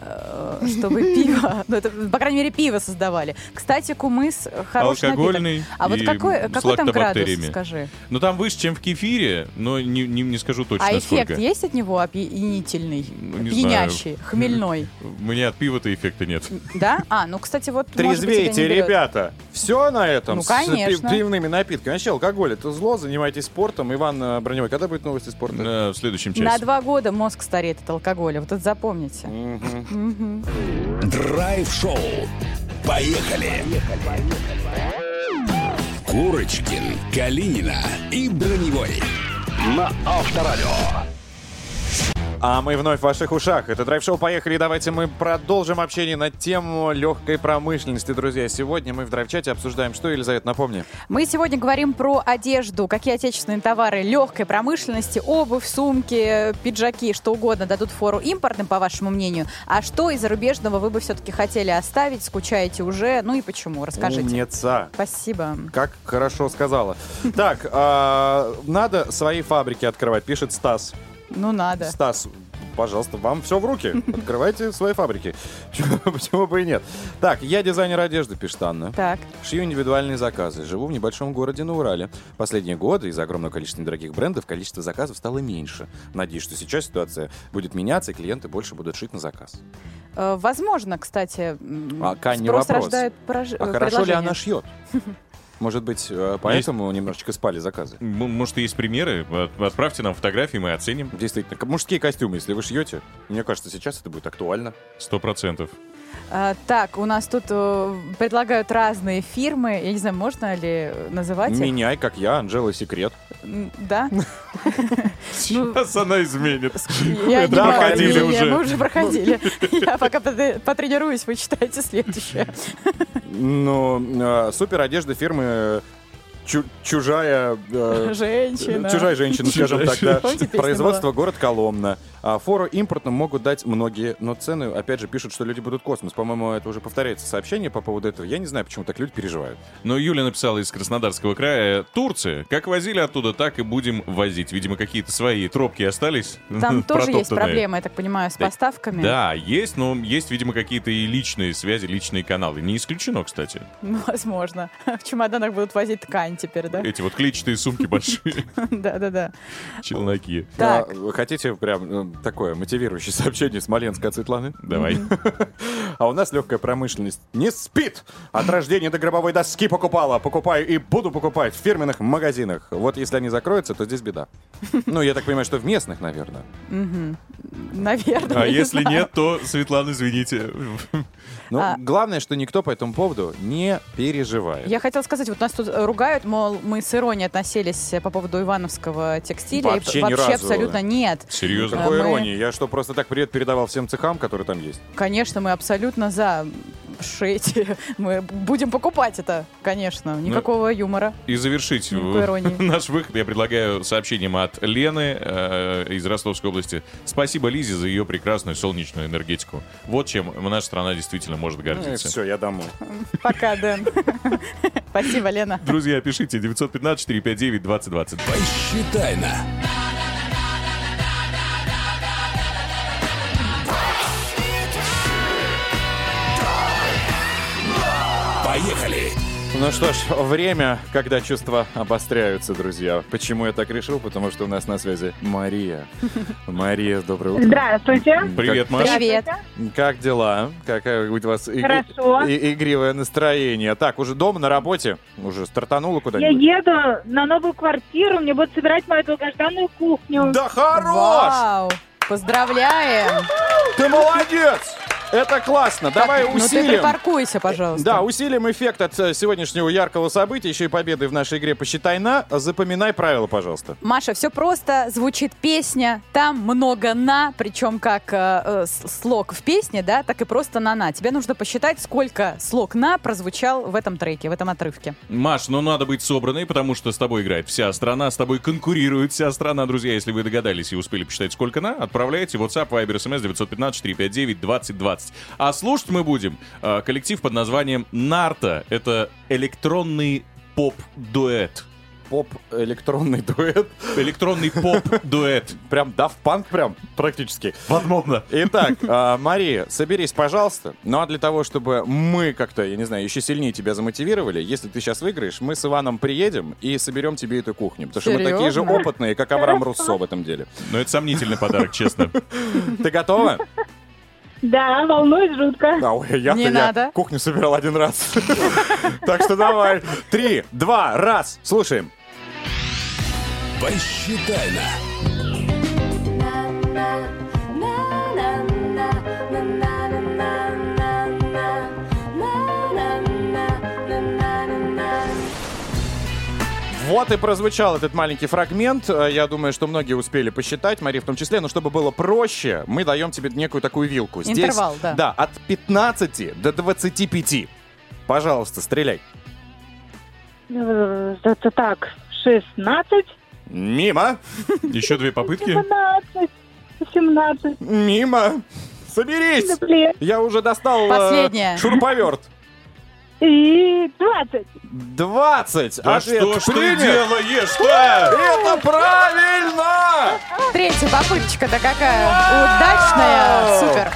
S4: чтобы пиво, *laughs* ну, это, по крайней мере, пиво создавали. Кстати, кумыс хороший
S3: Алкогольный
S4: напиток. А вот какой, какой там градус, скажи?
S3: Ну, там выше, чем в кефире, но не, не, не скажу точно,
S4: а эффект
S3: сколько.
S4: есть от него опьянительный,
S3: Ну, не
S4: пьянящий,
S3: знаю.
S4: хмельной?
S3: У меня от пива-то эффекта нет.
S4: Да? А, ну, кстати, вот,
S2: Трезвейте, ребята! Все на этом
S4: Ну,
S2: с
S4: конечно.
S2: пивными напитками. Вообще, алкоголь это зло, занимайтесь спортом. Иван э, Броневой, когда будет новости спорта?
S3: На- в следующем
S4: На
S3: часе.
S4: два года мозг стареет от алкоголя. Вот это запомните.
S1: Драйв-шоу. Поехали! Курочкин, Калинина и Броневой. На Авторадио.
S2: А мы вновь в ваших ушах. Это драйв-шоу «Поехали». Давайте мы продолжим общение на тему легкой промышленности, друзья. Сегодня мы в драйв-чате обсуждаем, что, Елизавета, напомни.
S4: Мы сегодня говорим про одежду, какие отечественные товары легкой промышленности, обувь, сумки, пиджаки, что угодно дадут фору импортным, по вашему мнению. А что из зарубежного вы бы все-таки хотели оставить, скучаете уже, ну и почему? Расскажите.
S2: Умница.
S4: Спасибо.
S2: Как хорошо сказала. Так, а, надо свои фабрики открывать, пишет Стас.
S4: Ну надо.
S2: Стас, пожалуйста, вам все в руки. *laughs* Открывайте свои фабрики. Почему бы и нет? Так, я дизайнер одежды, пишет Анна.
S4: Так.
S2: Шью индивидуальные заказы. Живу в небольшом городе на Урале. Последние годы из-за огромного количества недорогих брендов количество заказов стало меньше. Надеюсь, что сейчас ситуация будет меняться, и клиенты больше будут шить на заказ.
S4: Э, Возможно, кстати,
S2: А, Кань,
S4: спрос
S2: вопрос.
S4: рождает прож-
S2: А хорошо ли она шьет? *laughs* Может быть, э, поэтому немножечко спали заказы.
S3: Может, есть примеры? От- Отправьте нам фотографии, мы оценим.
S2: Действительно, мужские костюмы, если вы шьете, мне кажется, сейчас это будет актуально.
S3: Сто процентов.
S4: А, так, у нас тут э, предлагают разные фирмы. Я не знаю, можно ли называть их?
S2: Меняй, как я, Анжела Секрет.
S4: Да? *laughs* Ну,
S3: Сейчас она изменит.
S4: Могу.
S3: проходили уже.
S4: Мы уже проходили. *laughs* Я пока потрени- потренируюсь, вы читаете следующее.
S2: Ну, э, супер одежда фирмы чу- чужая... э,
S4: Женщина.
S2: Чужая женщина, скажем так, да. Производство город Коломна. А фору импортным могут дать многие, но цены, опять же, пишут, что люди будут космос. По-моему, это уже повторяется сообщение по поводу этого. Я не знаю, почему так люди переживают.
S3: Но Юля написала из Краснодарского края. Турция. Как возили оттуда, так и будем возить. Видимо, какие-то свои тропки остались.
S4: Там *laughs* тоже есть проблемы, я так понимаю, с
S3: Да.
S4: поставками.
S3: Да, есть, но есть, видимо, какие-то и личные связи, личные каналы. Не исключено, кстати.
S4: Возможно. *laughs* В чемоданах будут возить ткань теперь, да?
S3: Эти вот клетчатые сумки большие, *laughs*
S4: Да-да-да.
S3: челноки.
S4: Так.
S2: А, вы хотите прям э, такое мотивирующее *laughs* сообщение Смоленска от Светланы? *laughs*
S3: Давай.
S2: А у нас легкая промышленность не спит. От рождения до гробовой доски покупала. Покупаю и буду покупать в фирменных магазинах. Вот если они закроются, то здесь беда. Ну, я так понимаю, что в местных, наверное.
S4: Наверное.
S3: А если нет, то, Светлана, извините.
S2: Но
S4: А.
S2: главное, что никто по этому поводу не переживает.
S4: Я хотела сказать, вот нас тут ругают, мол, мы с иронией относились по поводу ивановского текстиля. и
S2: Вообще ни
S4: вообще
S2: разу.
S4: абсолютно нет.
S3: Серьезно?
S4: Да.
S2: Какой
S4: мы-
S2: иронии. Я что, просто так привет передавал всем цехам, которые там есть?
S4: Конечно, мы абсолютно за шить. *laughs* Мы будем покупать это, конечно.
S3: Ну,
S4: Никакого юмора.
S3: И завершить *laughs* наш выход я предлагаю сообщением от Лены э, из Ростовской области. Спасибо Лизе за ее прекрасную солнечную энергетику. Вот чем наша страна действительно может гордиться.
S2: все, я домой. *laughs*
S4: Пока, Дэн. Спасибо, Лена.
S3: Друзья, пишите 915-459-2020.
S1: Посчитай на.
S2: Ну что ж, время, когда чувства обостряются, друзья. Почему я так решил? Потому что у нас на связи Мария. *laughs* Мария, доброе утро.
S10: Здравствуйте.
S3: Привет, Маша.
S4: Привет.
S2: Как дела? Какая у вас и-
S10: Хорошо.
S2: и- игривое настроение? Так, уже дома, на работе? Уже стартанула
S10: Я
S2: куда-нибудь?
S10: еду на новую квартиру, мне будут собирать мою долгожданную кухню.
S2: Да хорош!
S4: Вау! Поздравляем!
S2: Ты молодец! Это классно. Давай
S4: Так, Ну ты
S2: усилим.
S4: припаркуйся, пожалуйста.
S2: Да, усилим эффект от э, сегодняшнего яркого события, еще и победы в нашей игре «Посчитай на». Запоминай правила, пожалуйста.
S4: Маша, все просто. Звучит песня, там много на, причем как э, э, слог в песне, да, так и просто на на. Тебе нужно посчитать, сколько слог на прозвучал в этом треке, в этом отрывке.
S3: Маш, ну надо быть собранной, потому что с тобой играет вся страна, с тобой конкурирует вся страна. Друзья, если вы догадались и успели посчитать, сколько на, отправляйте WhatsApp, Viber, SMS 915-459-2020. А слушать мы будем э, коллектив под названием «Нарта». Это электронный поп-дуэт.
S2: Поп-электронный дуэт.
S3: Электронный поп-дуэт. *laughs*
S2: Прям Daft Punk прям практически.
S3: Возможно.
S2: Итак, а, Мария, соберись, пожалуйста. Ну а для того, чтобы мы как-то, я не знаю, еще сильнее тебя замотивировали, если ты сейчас выиграешь, мы с Иваном приедем и соберем тебе эту кухню. Потому что мы такие же опытные, как Авраам Руссо в этом деле.
S3: Но это сомнительный подарок, честно.
S2: Ты готова?
S10: Да, волнуюсь жутко.
S2: А, ой, я-то
S4: Не
S2: я
S4: надо.
S2: кухню собирал один раз. *laughs* Так что давай. Три, два, раз. Слушаем.
S1: Посчитай на.
S2: Вот и прозвучал этот маленький фрагмент. Э, Я думаю, что многие успели посчитать, Мария в том числе. Но чтобы было проще, мы даем тебе некую такую вилку. Здесь,
S4: Интервал, да.
S2: Да, от 15 до 25. Пожалуйста, стреляй.
S10: Э, Это так, 16,
S2: Мимо.
S3: Еще две попытки.
S10: 17, 18.
S2: Мимо. Соберись.
S10: Да блин.
S2: Я уже достал э,
S4: Последняя.
S2: шуруповерт.
S10: И 20.
S2: 20.
S3: Да
S2: Ответ
S3: что ж ты
S2: принят.
S3: делаешь-то?
S2: Это правильно!
S4: Третья попыточка-то какая удачная. Супер.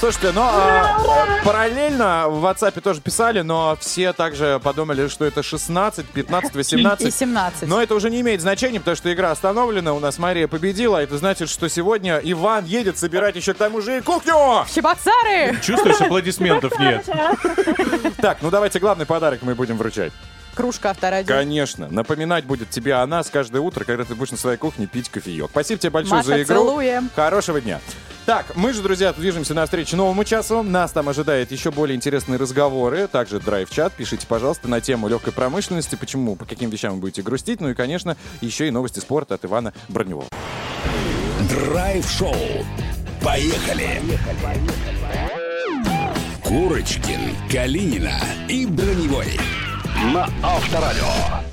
S2: Слушайте, ну а, параллельно в WhatsApp тоже писали, но все также подумали, что это 16, 15,
S4: И
S2: 18.
S4: 17.
S2: Но это уже не имеет значения, потому что игра остановлена, у нас Мария победила. Это значит, что сегодня Иван едет собирать еще к тому же и кухню!
S4: Чебоксары!
S3: Чувствуешь, аплодисментов *laughs* нет.
S2: Так, ну давайте главный подарок мы будем вручать.
S4: кружка авторадио.
S2: Конечно. Напоминать будет тебе о нас каждое утро, когда ты будешь на своей кухне пить кофеек. Спасибо тебе большое
S4: Маша,
S2: за игру.
S4: целуем.
S2: Хорошего дня. Так, мы же, друзья, движемся навстречу новому часу. Нас там ожидает еще более интересные разговоры. Также драйв-чат. Пишите, пожалуйста, на тему легкой промышленности. Почему, по каким вещам вы будете грустить. Ну и, конечно, еще и новости спорта от Ивана Броневого.
S1: Драйв-шоу. Поехали! Курочкин, Калинина и Броневой. На Авторадио.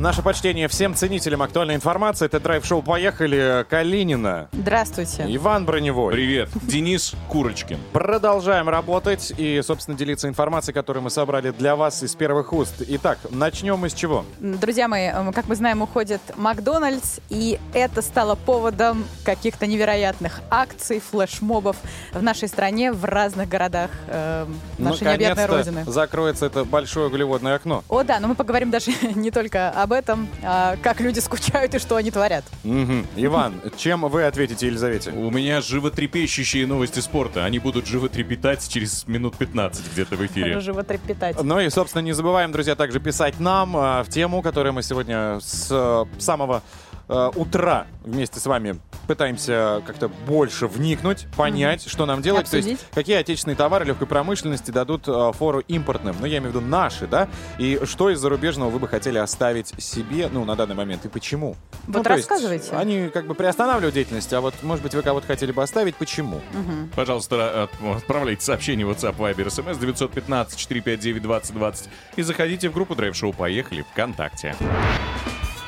S2: Наше почтение всем ценителям актуальной информации. Это драйв-шоу «Поехали» Калинина.
S4: Здравствуйте.
S2: Иван Броневой.
S3: Привет. Денис Курочкин.
S2: Продолжаем работать и, собственно, делиться информацией, которую мы собрали для вас из первых уст. Итак, начнем мы с чего?
S4: Друзья мои, как мы знаем, уходит Макдональдс, и это стало поводом каких-то невероятных акций, флешмобов в нашей стране, в разных городах э, нашей необъятной родины.
S2: закроется это большое углеводное окно.
S4: О, да, но мы поговорим даже *laughs* не только об этом, а как люди скучают и что они творят.
S2: Мгм. Иван, чем вы ответите Елизавете?
S3: У меня животрепещущие новости спорта. Они будут животрепетать через минут 15 где-то в эфире.
S4: Животрепетать.
S2: Ну и, собственно, не забываем, друзья, также писать нам а, в тему, которую мы сегодня с э, самого э, утра вместе с вами пытаемся как-то больше вникнуть, понять, что нам делать. То есть,
S4: Обсудить.
S2: какие отечественные товары легкой промышленности дадут э, фору импортным. Ну, я имею в виду наши, да? И что из зарубежного вы бы хотели оставить себе, ну, на данный момент, и почему?
S4: Вот
S2: Ну, то есть,
S4: рассказывайте.
S2: они как бы приостанавливают деятельность, а вот, может быть, вы кого-то хотели бы оставить, почему?
S3: Пожалуйста, от- отправляйте сообщение в WhatsApp, Viber, SMS 915-459-2020 и заходите в группу Драйв Шоу «Поехали» ВКонтакте.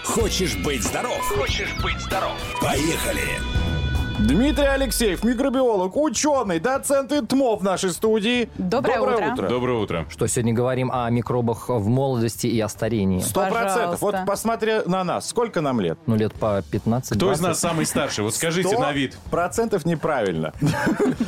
S1: Хочешь быть здоров? Хочешь быть здоров? Поехали!
S2: Дмитрий Алексеев, микробиолог, ученый, доцент ИТМО в нашей студии.
S4: Доброе утро.
S3: Доброе утро.
S11: Что сегодня говорим о микробах в молодости и о старении.
S2: Сто процентов. Вот посмотри на нас. Сколько нам лет?
S11: Ну, лет по 15
S3: Кто из нас самый старший? Вот скажите на вид.
S2: процентов неправильно.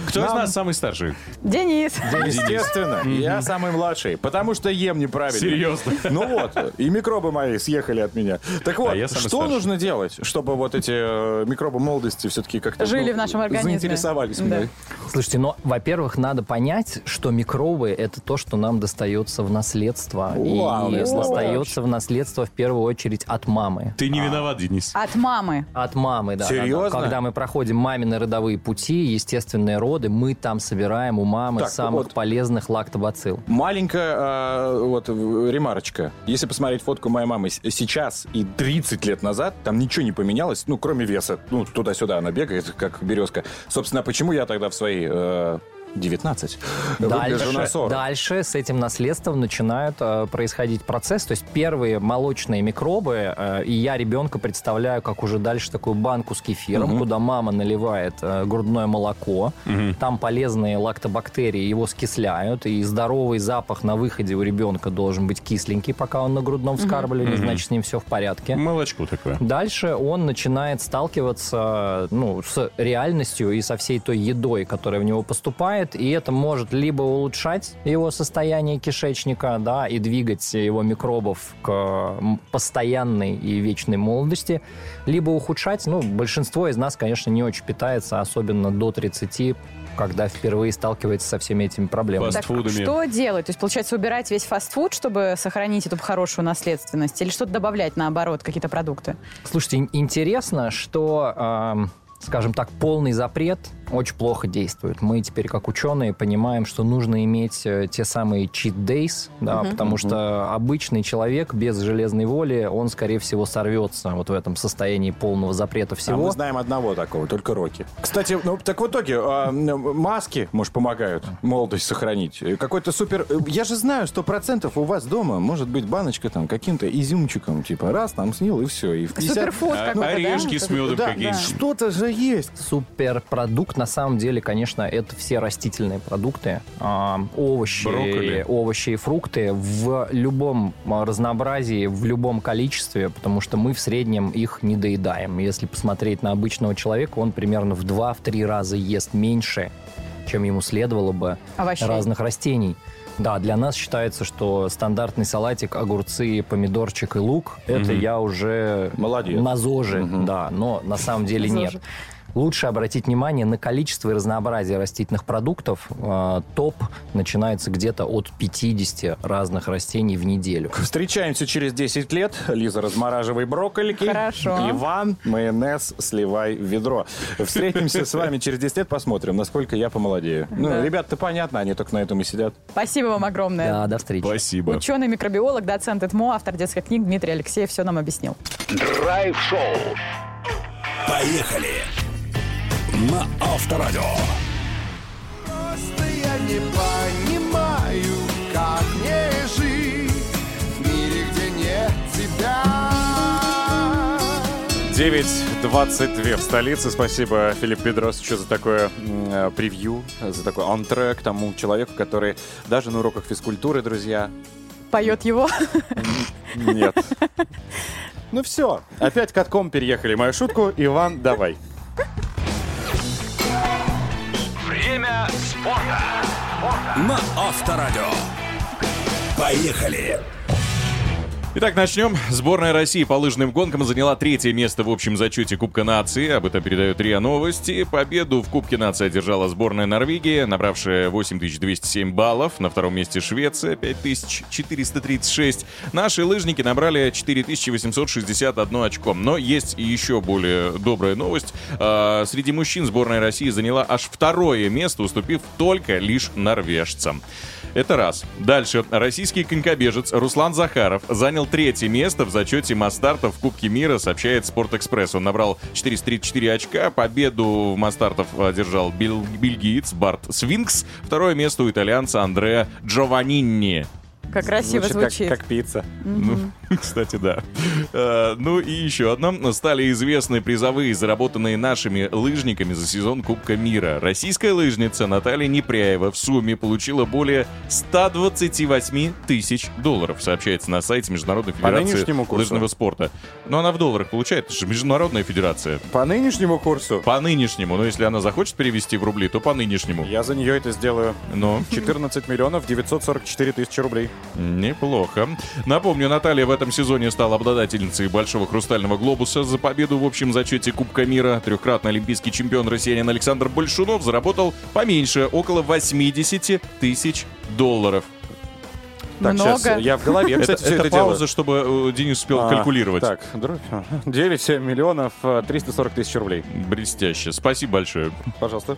S3: Кто из нас самый старший?
S4: Денис.
S2: Естественно, я самый младший, потому что ем неправильно.
S3: Серьезно?
S2: Ну вот, и микробы мои съехали от меня. Так вот,
S3: А я самый
S2: что
S3: старший.
S2: нужно делать, чтобы вот эти э, микробы молодости все-таки как-то
S4: Жили
S2: ну,
S4: в нашем организме.
S2: Заинтересовались
S4: Да.
S2: мной.
S11: Слушайте, ну, во-первых, надо понять, что микробы — это то, что нам достается в наследство.
S2: Вау,
S11: и достается в наследство в первую очередь от мамы.
S3: Ты не виноват, Денис.
S4: От мамы.
S11: От мамы, да. да, да.
S2: Серьезно?
S11: Когда мы проходим мамины родовые пути, естественные роды, мы там собираем у мамы
S2: Так,
S11: самых
S2: вот.
S11: полезных лактобацилл.
S2: Маленькая э, вот ремарочка. Если посмотреть фотку моей мамы сейчас и 30 лет назад, там ничего не поменялось, ну, кроме веса. Ну, туда-сюда она бегает, как березка. Собственно, почему я тогда в свои э, 19 выгляжу на
S11: Дальше,
S2: 40?
S11: дальше с этим наследством начинает э, происходить процесс. То есть первые молочные микробы, э, и я ребенка представляю как уже дальше такую банку с кефиром, куда мама наливает э, грудное молоко. Там полезные лактобактерии его скисляют, и здоровый запах на выходе у ребенка должен быть кисленький, пока он на грудном вскармливании, значит, с ним все в порядке.
S3: Молочко такое.
S11: Дальше он начинает сталкиваться ну, с реальностью и со всей той едой, которая в него поступает, и это может либо улучшать его состояние кишечника, да, и двигать его микробов к постоянной и вечной молодости, либо ухудшать, ну, большинство из нас, конечно, не очень питается, особенно до 30, когда впервые сталкивается со всеми этими проблемами.
S3: Фаст-
S4: Так
S3: фастфудами.
S4: что делать? То есть, получается, убирать весь фастфуд, чтобы сохранить эту хорошую наследственность? Или что-то добавлять, наоборот, какие-то продукты?
S11: Слушайте, ин- интересно, что, эм, скажем так, полный запрет очень плохо действует. Мы теперь, как ученые, понимаем, что нужно иметь э, те самые cheat days, да, потому что обычный человек без железной воли, он, скорее всего, сорвется вот в этом состоянии полного запрета
S2: А
S11: всего.
S2: мы знаем одного такого, только Рокки. Кстати, ну так в итоге а, м, маски, может, помогают молодость сохранить. И Какой-то супер... э, Я же знаю, сто процентов у вас дома может быть баночка там каким-то изюмчиком, типа раз там снил и все. И в 50...
S4: Суперфуд
S3: А-
S4: какой-то, да?
S3: орешки с медом
S2: Да,
S3: какие-нибудь.
S2: Что-то же есть.
S11: Суперпродукт, на самом деле, конечно, это все растительные продукты. А, овощи,
S3: Брокколи.
S11: овощи и фрукты в любом а, разнообразии, в любом количестве, потому что мы в среднем их не доедаем. Если посмотреть на обычного человека, он примерно в 2-3 раза ест меньше, чем ему следовало бы
S4: Овощей.
S11: разных растений. Да, для нас считается, что стандартный салатик, огурцы, помидорчик и лук, это я уже
S2: Молодец.
S11: на ЗОЖе,
S2: Мгм.
S11: да, но на самом деле нет. Лучше обратить внимание на количество и разнообразие растительных продуктов. Э, топ начинается где-то от 50 разных растений в неделю.
S2: Встречаемся через 10 лет. Лиза, размораживай брокколики.
S4: Хорошо.
S2: Иван, майонез сливай в ведро. Встретимся с вами через 10 лет, посмотрим, насколько я помолодею. Ну,
S4: Да.
S2: ребята-то понятно, они только на этом и сидят.
S4: Спасибо вам огромное.
S11: Да, до встречи.
S3: Спасибо.
S4: Ученый микробиолог, доцент ЭТМО, автор детских книг Дмитрий Алексеев все нам объяснил.
S1: Драйв-шоу. Поехали. На Авторадио.
S12: Просто я не понимаю, как мне жить в мире, где нет тебя.
S2: 9.22 в столице. Спасибо, Филипп Педросовичу, за такое э, превью, за такой антре к тому человеку, который даже на уроках физкультуры, друзья,
S4: Поет его.
S2: нет. Ну все, опять катком переехали мою шутку. Иван, давай.
S1: Спорта. На Авторадио. Поехали.
S3: Итак, начнем. Сборная России по лыжным гонкам заняла третье место в общем зачете Кубка нации. Об этом передают РИА Новости. Победу в Кубке нации одержала сборная Норвегии, набравшая 8207 баллов. На втором месте Швеция, 5436. Наши лыжники набрали 4861 очко. Но есть и еще более добрая новость. А, Среди мужчин сборная России заняла аж второе место, уступив только лишь норвежцам. Это раз. Дальше. Российский конькобежец Руслан Захаров занял третье место в зачете масс-стартов в Кубке мира, сообщает Спортэкспресс. Он набрал 434 очка. Победу в масс-стартов одержал бел- бельгиец Барт Свинкс. Второе место у итальянца Андреа Джованнини.
S4: Как красиво звучит.
S2: пицца.
S3: Ну, *laughs* кстати, да. Э, Ну и еще одно. Стали известны призовые, заработанные нашими лыжниками за сезон Кубка мира. Российская лыжница Наталья Непряева в сумме получила более 128 тысяч долларов, сообщается на сайте Международной Федерации лыжного спорта. Но она в долларах получает, это же Международная Федерация.
S2: По нынешнему курсу
S3: По нынешнему, но если она захочет перевести в рубли, то по нынешнему.
S2: я за нее это сделаю.
S3: Но
S2: 14 миллионов 944 тысячи рублей.
S3: Неплохо. Напомню, Наталья в этом сезоне стала обладательницей Большого Хрустального Глобуса за победу в общем зачете Кубка мира. Трехкратный олимпийский чемпион россиянин Александр Большунов заработал поменьше, около 80 тысяч долларов.
S2: Так,
S4: Много.
S2: сейчас я в голове,
S3: Это,
S2: кстати, все
S3: это
S2: это делаю.
S3: пауза, чтобы э, Денис успел
S2: А,
S3: калькулировать.
S2: Так, друг- 9 миллионов э, 340 тысяч рублей.
S3: Блестяще. Спасибо большое.
S2: Пожалуйста.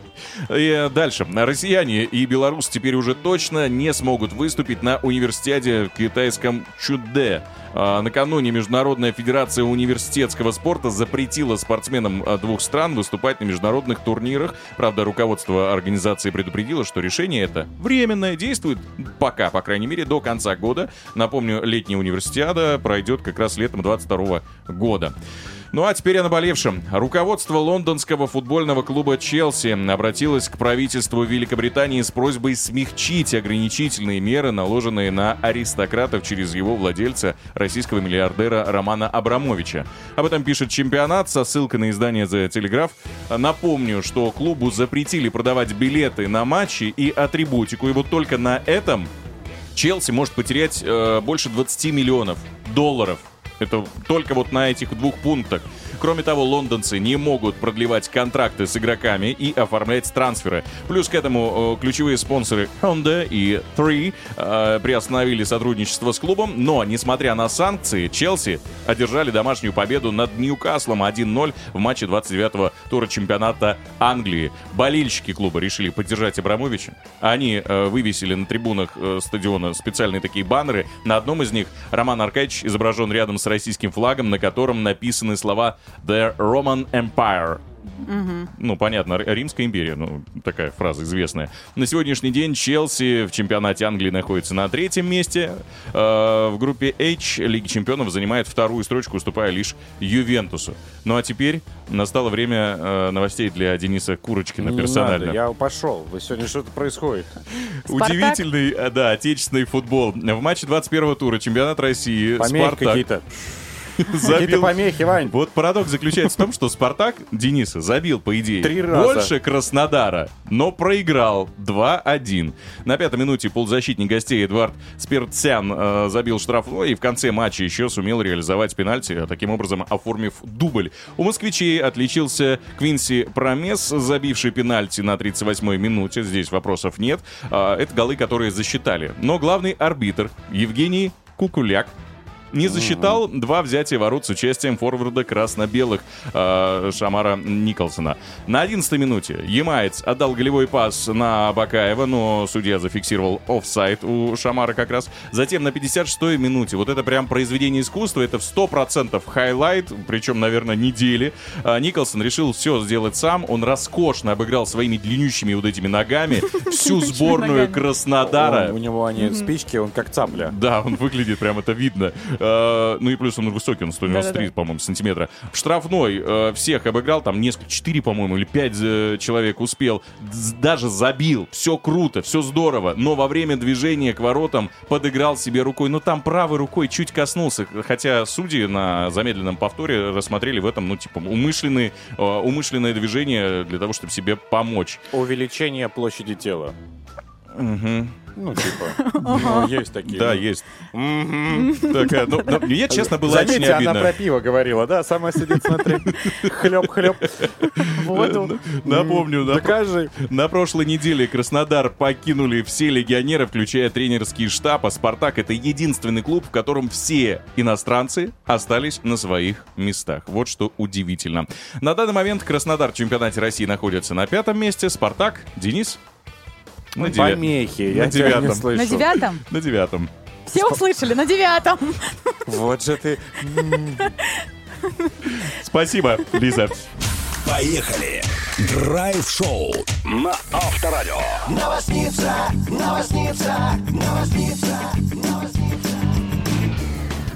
S3: И дальше. Россияне и белорусы теперь уже точно не смогут выступить на университете в китайском Чуде. А, Накануне Международная федерация университетского спорта запретила спортсменам двух стран выступать на международных турнирах. Правда, руководство организации предупредило, что решение это временное, действует пока, по крайней мере, до конца года. Напомню, летняя универсиада пройдет как раз летом 22 года. Ну а теперь о наболевшем. Руководство лондонского футбольного клуба «Челси» обратилось к правительству Великобритании с просьбой смягчить ограничительные меры, наложенные на аристократов через его владельца, российского миллиардера Романа Абрамовича. Об этом пишет чемпионат со ссылкой на издание The Telegraph. Напомню, что клубу запретили продавать билеты на матчи и атрибутику, и вот только на этом Челси может потерять э, больше 20 миллионов долларов. Это только вот на этих двух пунктах. Кроме того, лондонцы не могут продлевать контракты с игроками и оформлять трансферы. Плюс к этому ключевые спонсоры Honda и 3 э, приостановили сотрудничество с клубом, но, несмотря на санкции, Челси одержали домашнюю победу над Ньюкаслом 1-0 в матче 29-го тура чемпионата Англии. Болельщики клуба решили поддержать Абрамовича. Они э, вывесили на трибунах э, стадиона специальные такие баннеры. На одном из них Роман Аркадьевич изображен рядом с российским флагом, на котором написаны слова «The Roman Empire». Ну, понятно, Римская империя, ну, такая фраза известная. На сегодняшний день Челси в чемпионате Англии находится на третьем месте. Э, в группе H Лиги чемпионов занимает вторую строчку, уступая лишь Ювентусу. Ну, а теперь настало время э, новостей для Дениса Курочкина
S2: Не
S3: персонально.
S2: надо, я пошел. Вы сегодня что-то происходит.
S4: Спартак?
S3: Удивительный, э, да, отечественный футбол. В матче 21-го тура чемпионат России
S2: Помехи
S3: «Спартак»
S2: какие-то. Какие-то помехи, Вань.
S3: Вот парадокс заключается в том, что Спартак Дениса забил, по идее,
S2: Три раза.
S3: больше Краснодара, но проиграл 2-1. На пятой минуте полузащитник гостей Эдуард Спиртсян э, забил штрафной и в конце матча еще сумел реализовать пенальти, а таким образом оформив дубль. У москвичей отличился Квинси Промес, забивший пенальти на 38-й минуте. Здесь вопросов нет. А, это голы, которые засчитали. Но главный арбитр Евгений Кукуляк не засчитал два взятия ворот с участием форварда красно-белых э, Шамара Николсона. На 11 минуте Ямаец отдал голевой пас на Бакаева, но судья зафиксировал офсайд у Шамара как раз. Затем на 56-й минуте, вот это прям произведение искусства, это в 100% highlight, причем, наверное, недели. А, Николсон решил все сделать сам, он роскошно обыграл своими длиннющими вот этими ногами *laughs* всю сборную. Краснодара.
S2: У него они спички, он как цапля.
S3: Да, он выглядит прям, это видно. Э, ну и плюс он высокий, он 193,
S2: Да-да-да.
S3: по-моему, сантиметра. В штрафной э, всех обыграл, там несколько, 4, по-моему, или 5 человек успел. Даже забил. Все круто, все здорово. Но во время движения к воротам подыграл себе рукой. Ну там правой рукой чуть коснулся. Хотя судьи на замедленном повторе рассмотрели в этом, ну, типа, умышленные, э, умышленное движение для того, чтобы себе помочь.
S2: Увеличение площади тела.
S3: Мгм.
S2: Ну, типа, *laughs* ну, есть такие.
S3: Да,
S2: ну.
S3: есть. Такая, ну, ну, мне, честно, было очень
S2: Заметьте,
S3: обидно.
S2: она про пиво говорила, да? Сама сидит, смотри. Хлеб-хлеб. Воду.
S3: Напомню, на,
S2: Докажи.
S3: на прошлой неделе Краснодар покинули все легионеры, включая тренерский штаб, а «Спартак» — это единственный клуб, в котором все иностранцы остались на своих местах. Вот что удивительно. На данный момент Краснодар в чемпионате России находится на пятом месте, «Спартак» — Денис? На девя-
S2: Помехи,
S3: на
S2: я тебя не
S3: девятом.
S2: слышу.
S4: На девятом?
S3: На девятом.
S4: Все услышали, на девятом.
S2: Вот же ты.
S3: Спасибо, Лиза.
S1: Поехали! Драйв-шоу на Авторадио.
S12: Новосница, новосница, новосница, новосница.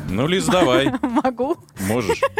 S3: Ну, Лиз, давай.
S4: Могу.
S3: Можешь. *laughs*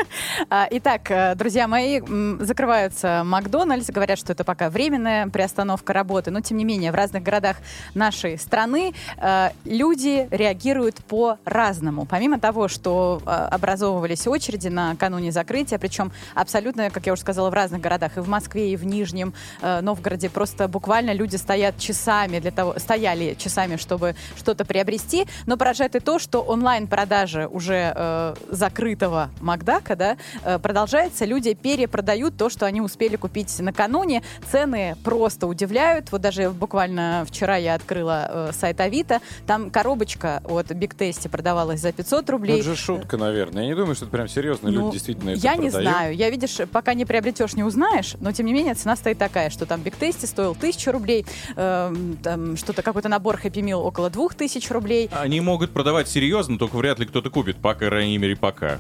S4: А, Итак, э, друзья мои, закрываются Макдональдс, говорят, что это пока временная приостановка работы, но тем не менее в разных городах нашей страны э, люди реагируют по-разному. Помимо того, что э, образовывались очереди накануне закрытия, причем абсолютно, как я уже сказала, в разных городах, и в Москве, и в Нижнем Новгороде, просто буквально люди стоят часами для того, стояли часами, чтобы что-то приобрести, но поражает и то, что онлайн-продажи уже закрытого Макдака, да, э, продолжается. Люди перепродают то, что они успели купить накануне. Цены просто удивляют. Вот даже буквально вчера я открыла э, сайт Авито. Там коробочка от Big Tasty продавалась за 500
S2: Ну,
S4: рублей.
S2: это же шутка, наверное. Я не думаю, что это прям серьезно.
S4: Ну,
S2: Люди действительно это
S4: Я не
S2: продают.
S4: знаю. Я, видишь, пока не приобретешь, не узнаешь. Но, тем не менее, цена стоит такая, что там Big Tasty стоил 1000 рублей, эм, там что-то, какой-то набор Happy Meal около 2000 рублей.
S3: Они могут продавать серьезно, только вряд ли кто-то купит, по крайней мере, пока.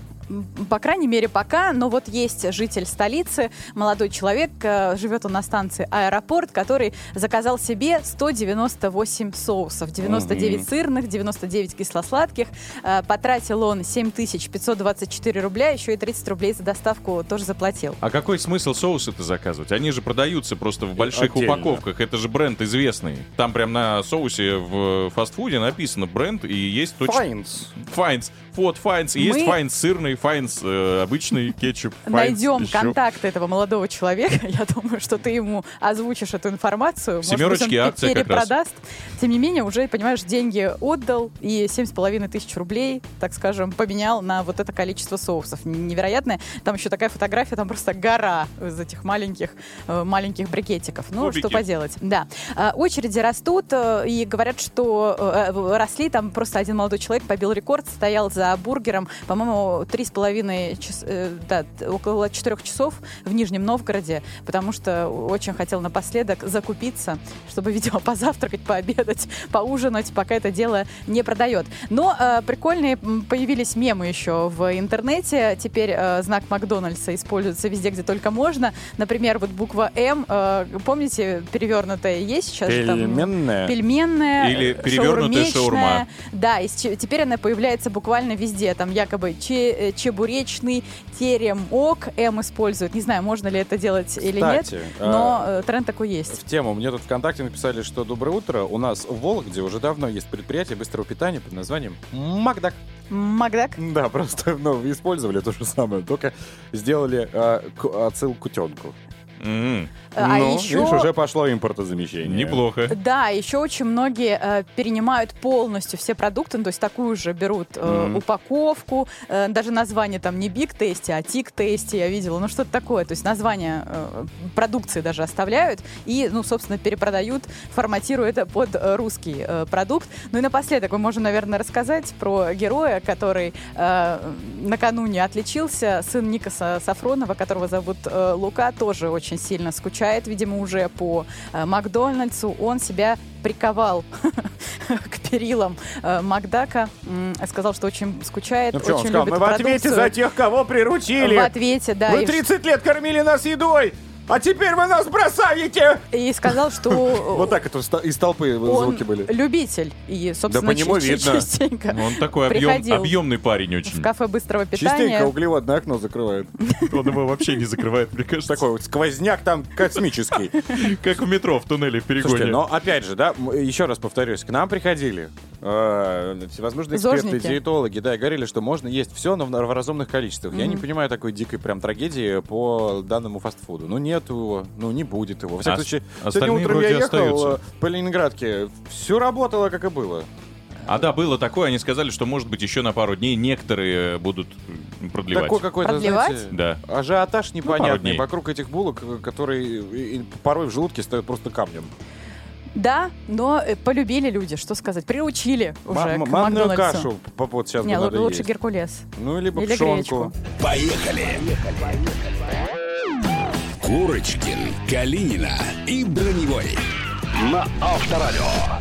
S4: По крайней мере, пока. Но вот есть житель столицы, молодой человек, э, живет он на станции Аэропорт, который заказал себе 198 соусов. 99
S13: Мгм.
S4: сырных, 99 кисло-сладких. Э, Потратил он 7524 рубля, еще и 30 рублей за доставку тоже заплатил.
S3: А какой смысл соусы-то заказывать? Они же продаются просто в больших
S2: Отдельно.
S3: упаковках. Это же бренд известный. Там прям на соусе в фастфуде написано бренд и есть точно...
S2: Файнс.
S3: Heinz. Вот Heinz. Есть
S4: Мы-
S3: Heinz сырный, Heinz э, обычный, кетчуп.
S4: Найдем
S3: еще.
S4: контакты этого молодого человека. *laughs* Я думаю, что ты ему озвучишь эту информацию. Может
S3: Семерочки,
S4: он
S3: акция
S4: перепродаст. Тем не менее, уже, понимаешь, деньги отдал и семь с половиной тысяч рублей, так скажем, поменял на вот это количество соусов. Невероятное. Там еще такая фотография, там просто гора из этих маленьких, э, маленьких брикетиков. Ну,
S13: Кубики.
S4: что поделать. Да. А, Очереди растут, э, и говорят, что э, росли, там просто один молодой человек побил рекорд, стоял за бургером, по-моему, три с половиной час- э, да, около четырех часов в Нижнем Новгороде, потому что очень хотел напоследок закупиться, чтобы, видимо, *laughs* позавтракать, пообедать, поужинать, пока это дело не продает. Но э, прикольные появились мемы еще в интернете. Теперь э, знак Макдональдса используется везде, где только можно. Например, вот буква М, э, помните, перевернутая есть сейчас? же там,
S2: Пельменная.
S4: Пельменная.
S3: Или
S4: э,
S3: перевернутая шаурма.
S4: Да, и теперь она появляется буквально везде. Там якобы че- э, чебуречный, теремок М используют. Не знаю, можно ли это делать или
S2: Кстати,
S4: нет, но
S2: а,
S4: э, тренд такой есть.
S2: В тему. Мне тут ВКонтакте написали, что доброе утро. У нас в Вологде уже давно есть предприятие быстрого питания под названием Макдак.
S4: Макдак?
S2: Да, просто ну, использовали то же самое, только сделали э, к- отсылку тетку.
S4: А
S2: ну,
S4: еще-
S2: видишь, уже пошло импортозамещение.
S3: Неплохо.
S4: Да, еще очень многие э, перенимают полностью все продукты, ну, то есть такую же берут э,
S2: Мгм.
S4: упаковку, э, даже название там не Big Tasty, а Tick Tasty я видела, ну что-то такое, то есть название э, продукции даже оставляют и, ну, собственно, перепродают, форматируя это под э, русский э, продукт. Ну и напоследок мы можем, наверное, рассказать про героя, который э, накануне отличился, сын Никаса Сафронова, которого зовут э, Лука, тоже очень сильно скучает, видимо, уже по э, Макдональдсу. Он себя приковал *laughs* к перилам э, Макдака, сказал, что очень скучает,
S2: Ну он
S4: очень
S2: сказал,
S4: любит
S2: мы в ответе за тех, кого приручили.
S4: В ответе, да.
S2: Вы
S4: и-
S2: 30 лет кормили нас едой, а теперь вы нас бросаете.
S4: И сказал, что *laughs*
S2: Вот так это из толпы звуки были.
S4: любитель. И, собственно,
S2: по нему
S4: ча- ча-
S2: видно.
S4: частенько
S3: Ну, Он такой объемный парень
S4: в
S3: очень.
S4: кафе быстрого
S2: Частенько
S4: питания.
S2: углеводное окно закрывает. *laughs*
S3: Он его вообще не закрывает, мне кажется.
S2: Такой вот сквозняк там космический. *laughs*
S3: Как в метро в туннеле в перегоне.
S2: Но опять же, да, еще раз повторюсь, к нам приходили э, всевозможные эксперты,
S4: Зожники.
S2: диетологи, да, и говорили, что можно есть все, но в, в разумных количествах. Я не понимаю такой дикой прям трагедии по данному фастфуду. Ну, нет его, ну, не будет его. Во всяком
S3: А
S2: случае, сегодня
S3: остальные
S2: утром я ехал
S3: остаются.
S2: э, по Ленинградке, все работало, как и было.
S3: А да, было такое, они сказали, что, может быть, еще на пару дней некоторые будут продлевать.
S2: Такой какой-то,
S4: Продлевать?
S2: знаете,
S3: Да.
S2: ажиотаж
S3: пару
S2: непонятный
S3: дней.
S2: вокруг этих булок, э, которые порой в желудке стоят просто камнем.
S4: Да, но э, полюбили люди, что сказать, приучили уже
S2: Ма-
S4: к
S2: манную
S4: Макдональдсу.
S2: кашу по- вот сейчас
S4: Не,
S2: бы
S4: лу-
S2: надо
S4: лучше
S2: есть.
S4: Геркулес.
S2: Ну, либо
S4: Или
S2: пшенку.
S4: гречку.
S1: Поехали! Курочкин, Калинина и Броневой на Авторадио.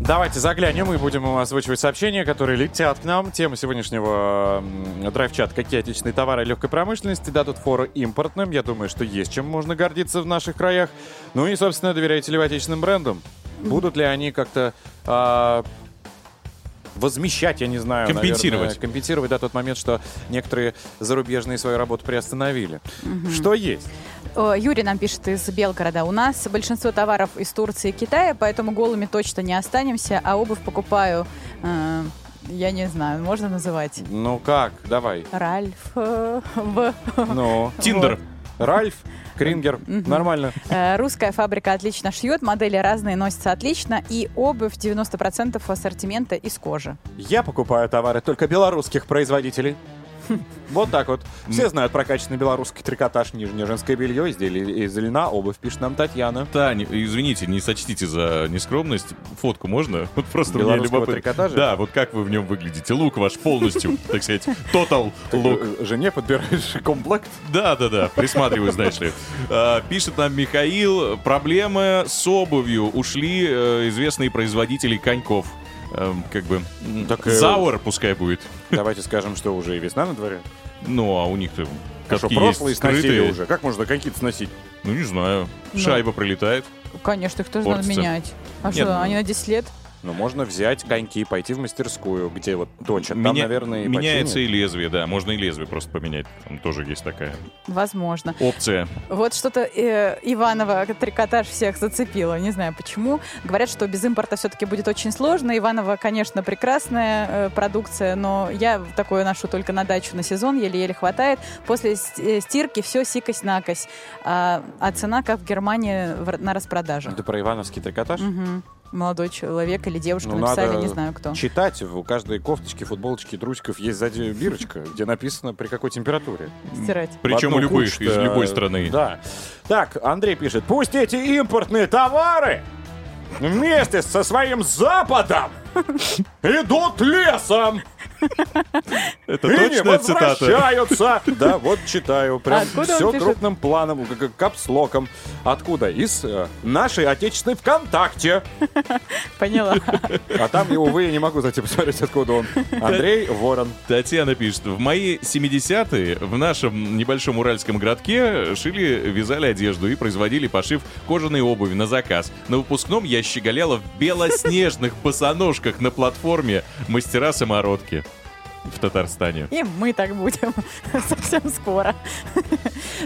S2: Давайте заглянем и будем озвучивать сообщения, которые летят к нам. Тема сегодняшнего м, драйв-чата «Какие отечественные товары легкой промышленности дадут фору импортным?» Я думаю, что есть чем можно гордиться в наших краях. Ну и, собственно, доверяете ли вы отечественным брендам? Будут ли они как-то а, возмещать, я не знаю,
S3: Компенсировать.
S2: наверное, компенсировать да, тот момент, что некоторые зарубежные свою работу приостановили. Что есть?
S4: О, Юрий нам пишет из Белгорода. У нас большинство товаров из Турции и Китая, поэтому голыми точно не останемся, а обувь покупаю, э, я не знаю, можно называть?
S2: Ну как? Давай.
S4: Ральф. э, в-
S2: Ну.
S3: Тиндер.
S2: Ральф, Крингер. Нормально.
S4: Э, Русская фабрика отлично шьет, модели разные, носятся отлично, и обувь 90% ассортимента из кожи.
S2: Я покупаю товары только белорусских производителей. Вот так вот. Все знают про качественный белорусский трикотаж, нижнее женское белье, изделие из льна, обувь, пишет нам Татьяна.
S3: Таня, извините, не сочтите за нескромность. Фотку можно? *laughs* Вот просто мне любопытно.
S2: трикотажа?
S3: Да, вот как вы в нем выглядите. Лук ваш полностью, *laughs* так сказать, тотал лук.
S2: Э, Жене подбираешь *laughs* комплект.
S3: Да, да, да, присматриваю, знаешь ли. А, Пишет нам Михаил, проблемы с обувью. Ушли э, известные производители коньков. Эм, Как бы м,
S2: Так, э,
S3: Зауэр пускай будет.
S2: Давайте скажем, что уже и весна на дворе.
S3: Ну, а у них-то катки
S2: прошлые
S3: есть
S2: сносили
S3: скрытые.
S2: уже? Как можно коньки-то сносить?
S3: Ну, не знаю.
S4: Ну.
S3: Шайба прилетает.
S4: Конечно, их тоже надо
S3: Портится.
S4: менять. А
S3: Нет,
S4: что,
S3: ну-
S4: они на 10 лет?
S2: Ну, можно взять коньки, пойти в мастерскую, где вот точат. Там,
S3: Меня-
S2: наверное, и
S3: Меняется
S2: починят.
S3: и лезвие, да. Можно и лезвие просто поменять. Там тоже есть такая
S4: Возможно.
S3: опция.
S4: Вот что-то э, Иванова трикотаж всех зацепило. Не знаю почему. Говорят, что без импорта все-таки будет очень сложно. Иванова, конечно, прекрасная э, продукция, но я такое ношу только на дачу на сезон, еле-еле хватает. После э, стирки все сикость-накость. А, а цена, как в Германии, в на распродаже.
S2: Ты про ивановский трикотаж?
S4: Мгм. Молодой человек или девушка
S2: Ну,
S4: написали,
S2: надо
S4: не знаю кто.
S2: читать. У каждой кофточки, футболочки, трусиков есть сзади бирочка, где написано при какой температуре.
S4: Стирать.
S3: Причем у любой,
S2: кучу-то,
S3: из любой страны.
S2: Да. Так, Андрей пишет. Пусть эти импортные товары вместе со своим Западом *laughs* идут лесом *laughs*
S3: Это точная цитата?
S2: возвращаются. *laughs* Да, вот читаю. Прям все крупным планом, капслоком. Откуда? Из э, нашей отечественной ВКонтакте. *laughs*
S4: Поняла.
S2: А там, увы, я не могу зайти посмотреть, откуда он. Андрей Ворон.
S3: Татьяна пишет, в мои 70-е в нашем небольшом уральском городке шили, вязали одежду и производили пошив кожаной обуви на заказ. На выпускном я щеголяла в белоснежных босоножках на платформе мастера самородки. В Татарстане.
S4: И мы так будем *laughs* совсем скоро.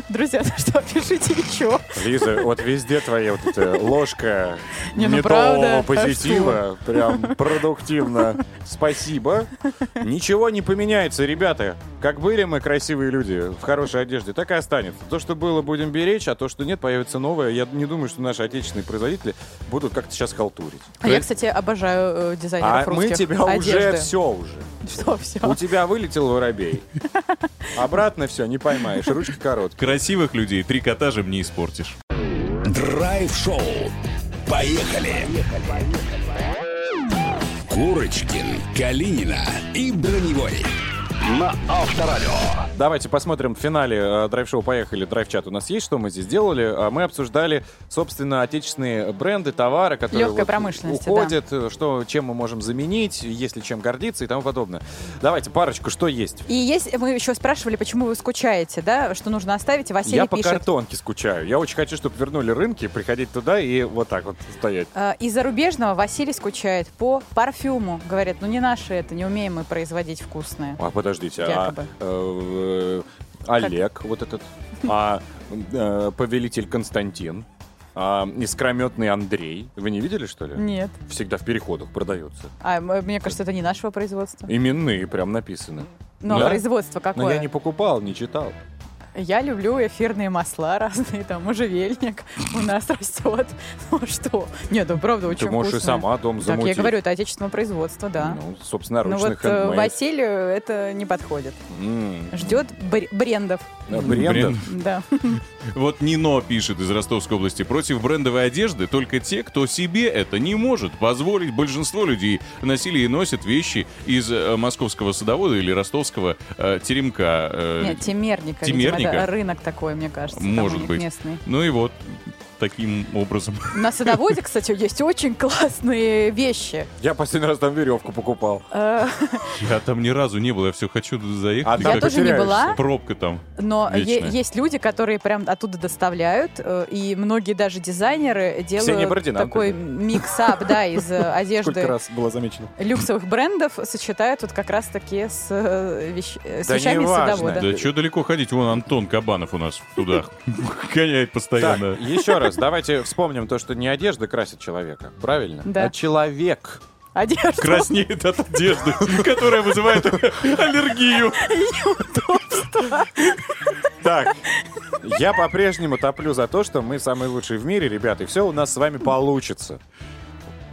S4: Друзья, ну что, пишите еще.
S2: Лиза, вот везде твоя вот эта ложка
S4: Не, ну правда, а
S2: позитива. Прям продуктивно. Спасибо. Ничего не поменяется, ребята. Как были мы красивые люди в хорошей одежде, так и останется. То, что было, будем беречь, а то, что нет, появится новое. Я не думаю, что наши отечественные производители будут как-то сейчас халтурить.
S4: А я, кстати, обожаю э, дизайнеров
S2: А мы тебя уже
S4: одежды.
S2: все уже. *laughs*
S4: Что все?
S2: У тебя вылетел воробей. *laughs* Обратно все, не поймаешь. Ручки короткие.
S3: Красивых людей трикотажем не испортишь.
S1: Драйв-шоу. Поехали! Курочкин, Калинина и Броневой. На Авторадио.
S2: Давайте посмотрим в финале э, драйв-шоу «Поехали». Драйв-чат у нас есть, что мы здесь делали. А Мы обсуждали, собственно, отечественные бренды, товары, которые
S4: Легкой
S2: вот
S4: промышленности, да.
S2: уходят, э, что, чем мы можем заменить, есть ли чем гордиться и тому подобное. Давайте парочку, что есть?
S4: И есть, мы еще спрашивали, почему вы скучаете, да, что нужно оставить, и Василий
S2: Я по
S4: пишет.
S2: картонке скучаю. Я очень хочу, чтобы вернули рынки, приходить туда и вот так вот стоять.
S4: Э, Из зарубежного Василий скучает по парфюму. Говорит, ну не наши это, не умеем мы производить вкусные.
S2: А подождите,
S4: Якобы.
S2: а, э, Олег, вот этот, а э, повелитель Константин, а искрометный Андрей. Вы не видели, что ли?
S4: Нет.
S2: Всегда в переходах продается.
S4: А, мне кажется, это не нашего производства.
S2: Именные прям написаны.
S4: Но
S2: Да?
S4: производство какое?
S2: Но я не покупал, не читал.
S4: Я люблю эфирные масла разные, там, можжевельник у нас растет. *laughs* Ну что? Нет, ну правда очень
S2: Ты можешь и
S4: вкусное.
S2: сама дом
S4: Так,
S2: замутить.
S4: я говорю, это отечественного производства, да.
S2: Ну, собственно,
S4: Ну
S2: ручных
S4: вот э,
S2: handmade.
S4: Василию это не подходит.
S2: М.
S4: Ждет бр- брендов.
S2: А, брендов?
S4: Да. *laughs*
S3: Вот Нино пишет из Ростовской области. Против брендовой одежды только те, кто себе это не может позволить. Большинство людей носили и носят вещи из э, московского садовода или ростовского э, теремка. э,
S4: Нет, темерника. видимо,
S3: Темерника?
S4: Рынок такой, мне кажется.
S3: Может быть.
S4: местный.
S3: Ну и вот таким образом. *laughs*
S4: На садоводе, кстати, есть очень классные вещи.
S2: Я последний раз там веревку покупал.
S4: Э, *laughs*
S3: Я там ни разу не был, я все хочу заехать.
S2: А
S4: Я тоже не была.
S3: Пробка там.
S4: Но есть люди, которые прям оттуда доставляют, э, и многие даже дизайнеры делают такой миксап, да, из э, *laughs*
S2: Сколько
S4: одежды
S2: раз было замечено.
S4: люксовых брендов, сочетают вот как вещ- э, с
S2: Да
S4: вещами садовода.
S3: Да что далеко ходить? Вон Антон Кабанов у нас туда гоняет постоянно.
S2: Еще раз, давайте вспомним то, что не одежда красит человека, правильно?
S4: Да.
S2: А человек.
S4: Одежду.
S3: Краснеет от одежды, которая вызывает аллергию.
S2: Так, я по-прежнему топлю за то, что мы самые лучшие в мире, ребята, и все у нас с вами получится.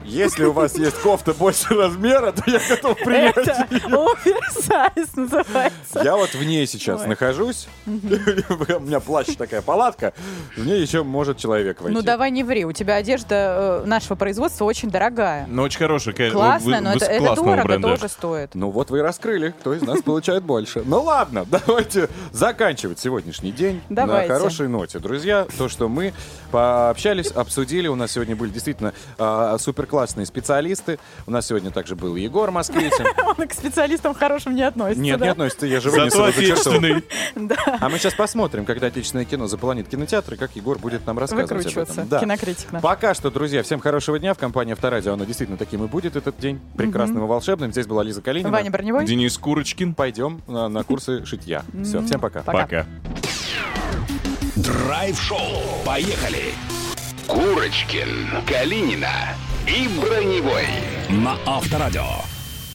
S2: Если у вас есть кофта больше размера, то я готов принять.
S4: Это оверсайз называется.
S2: Я вот в ней сейчас
S4: Ой.
S2: нахожусь. *laughs* У меня плащ такая палатка. В ней еще может человек войти.
S4: Ну давай не ври, у тебя одежда э, нашего производства очень дорогая.
S3: Ну, очень хорошая.
S4: Классная, но это, это дорого
S3: бренда.
S4: тоже стоит.
S2: Ну вот вы и раскрыли, кто из нас получает больше. Ну ладно, *laughs* давайте заканчивать сегодняшний день
S4: Давайте.
S2: на хорошей ноте. Друзья, то, что мы пообщались, обсудили, у нас сегодня были действительно а, суперклассные специалисты. У нас сегодня также был Егор Москвитин. *laughs*
S4: Он к специалистам хорошим не относится.
S2: Нет,
S4: да?
S2: не относится, я же вынес
S3: Зато
S2: эту черту.
S3: отечественный.
S4: Да.
S2: А мы сейчас посмотрим, когда отечественное кино заполонит кинотеатры, как Егор будет нам рассказывать об этом. Да.
S4: Кинокритик наш.
S2: Пока что, друзья, всем хорошего дня. В компании Авторадио оно действительно таким и будет этот день. Прекрасным и волшебным. Здесь была Лиза Калинина.
S4: Ваня Броневой.
S3: Денис Курочкин.
S2: Пойдем на, на курсы шитья. Все, всем пока.
S4: Пока.
S3: Пока.
S1: Драйв-шоу. Поехали! Курочкин, Калинина и Броневой. На Авторадио.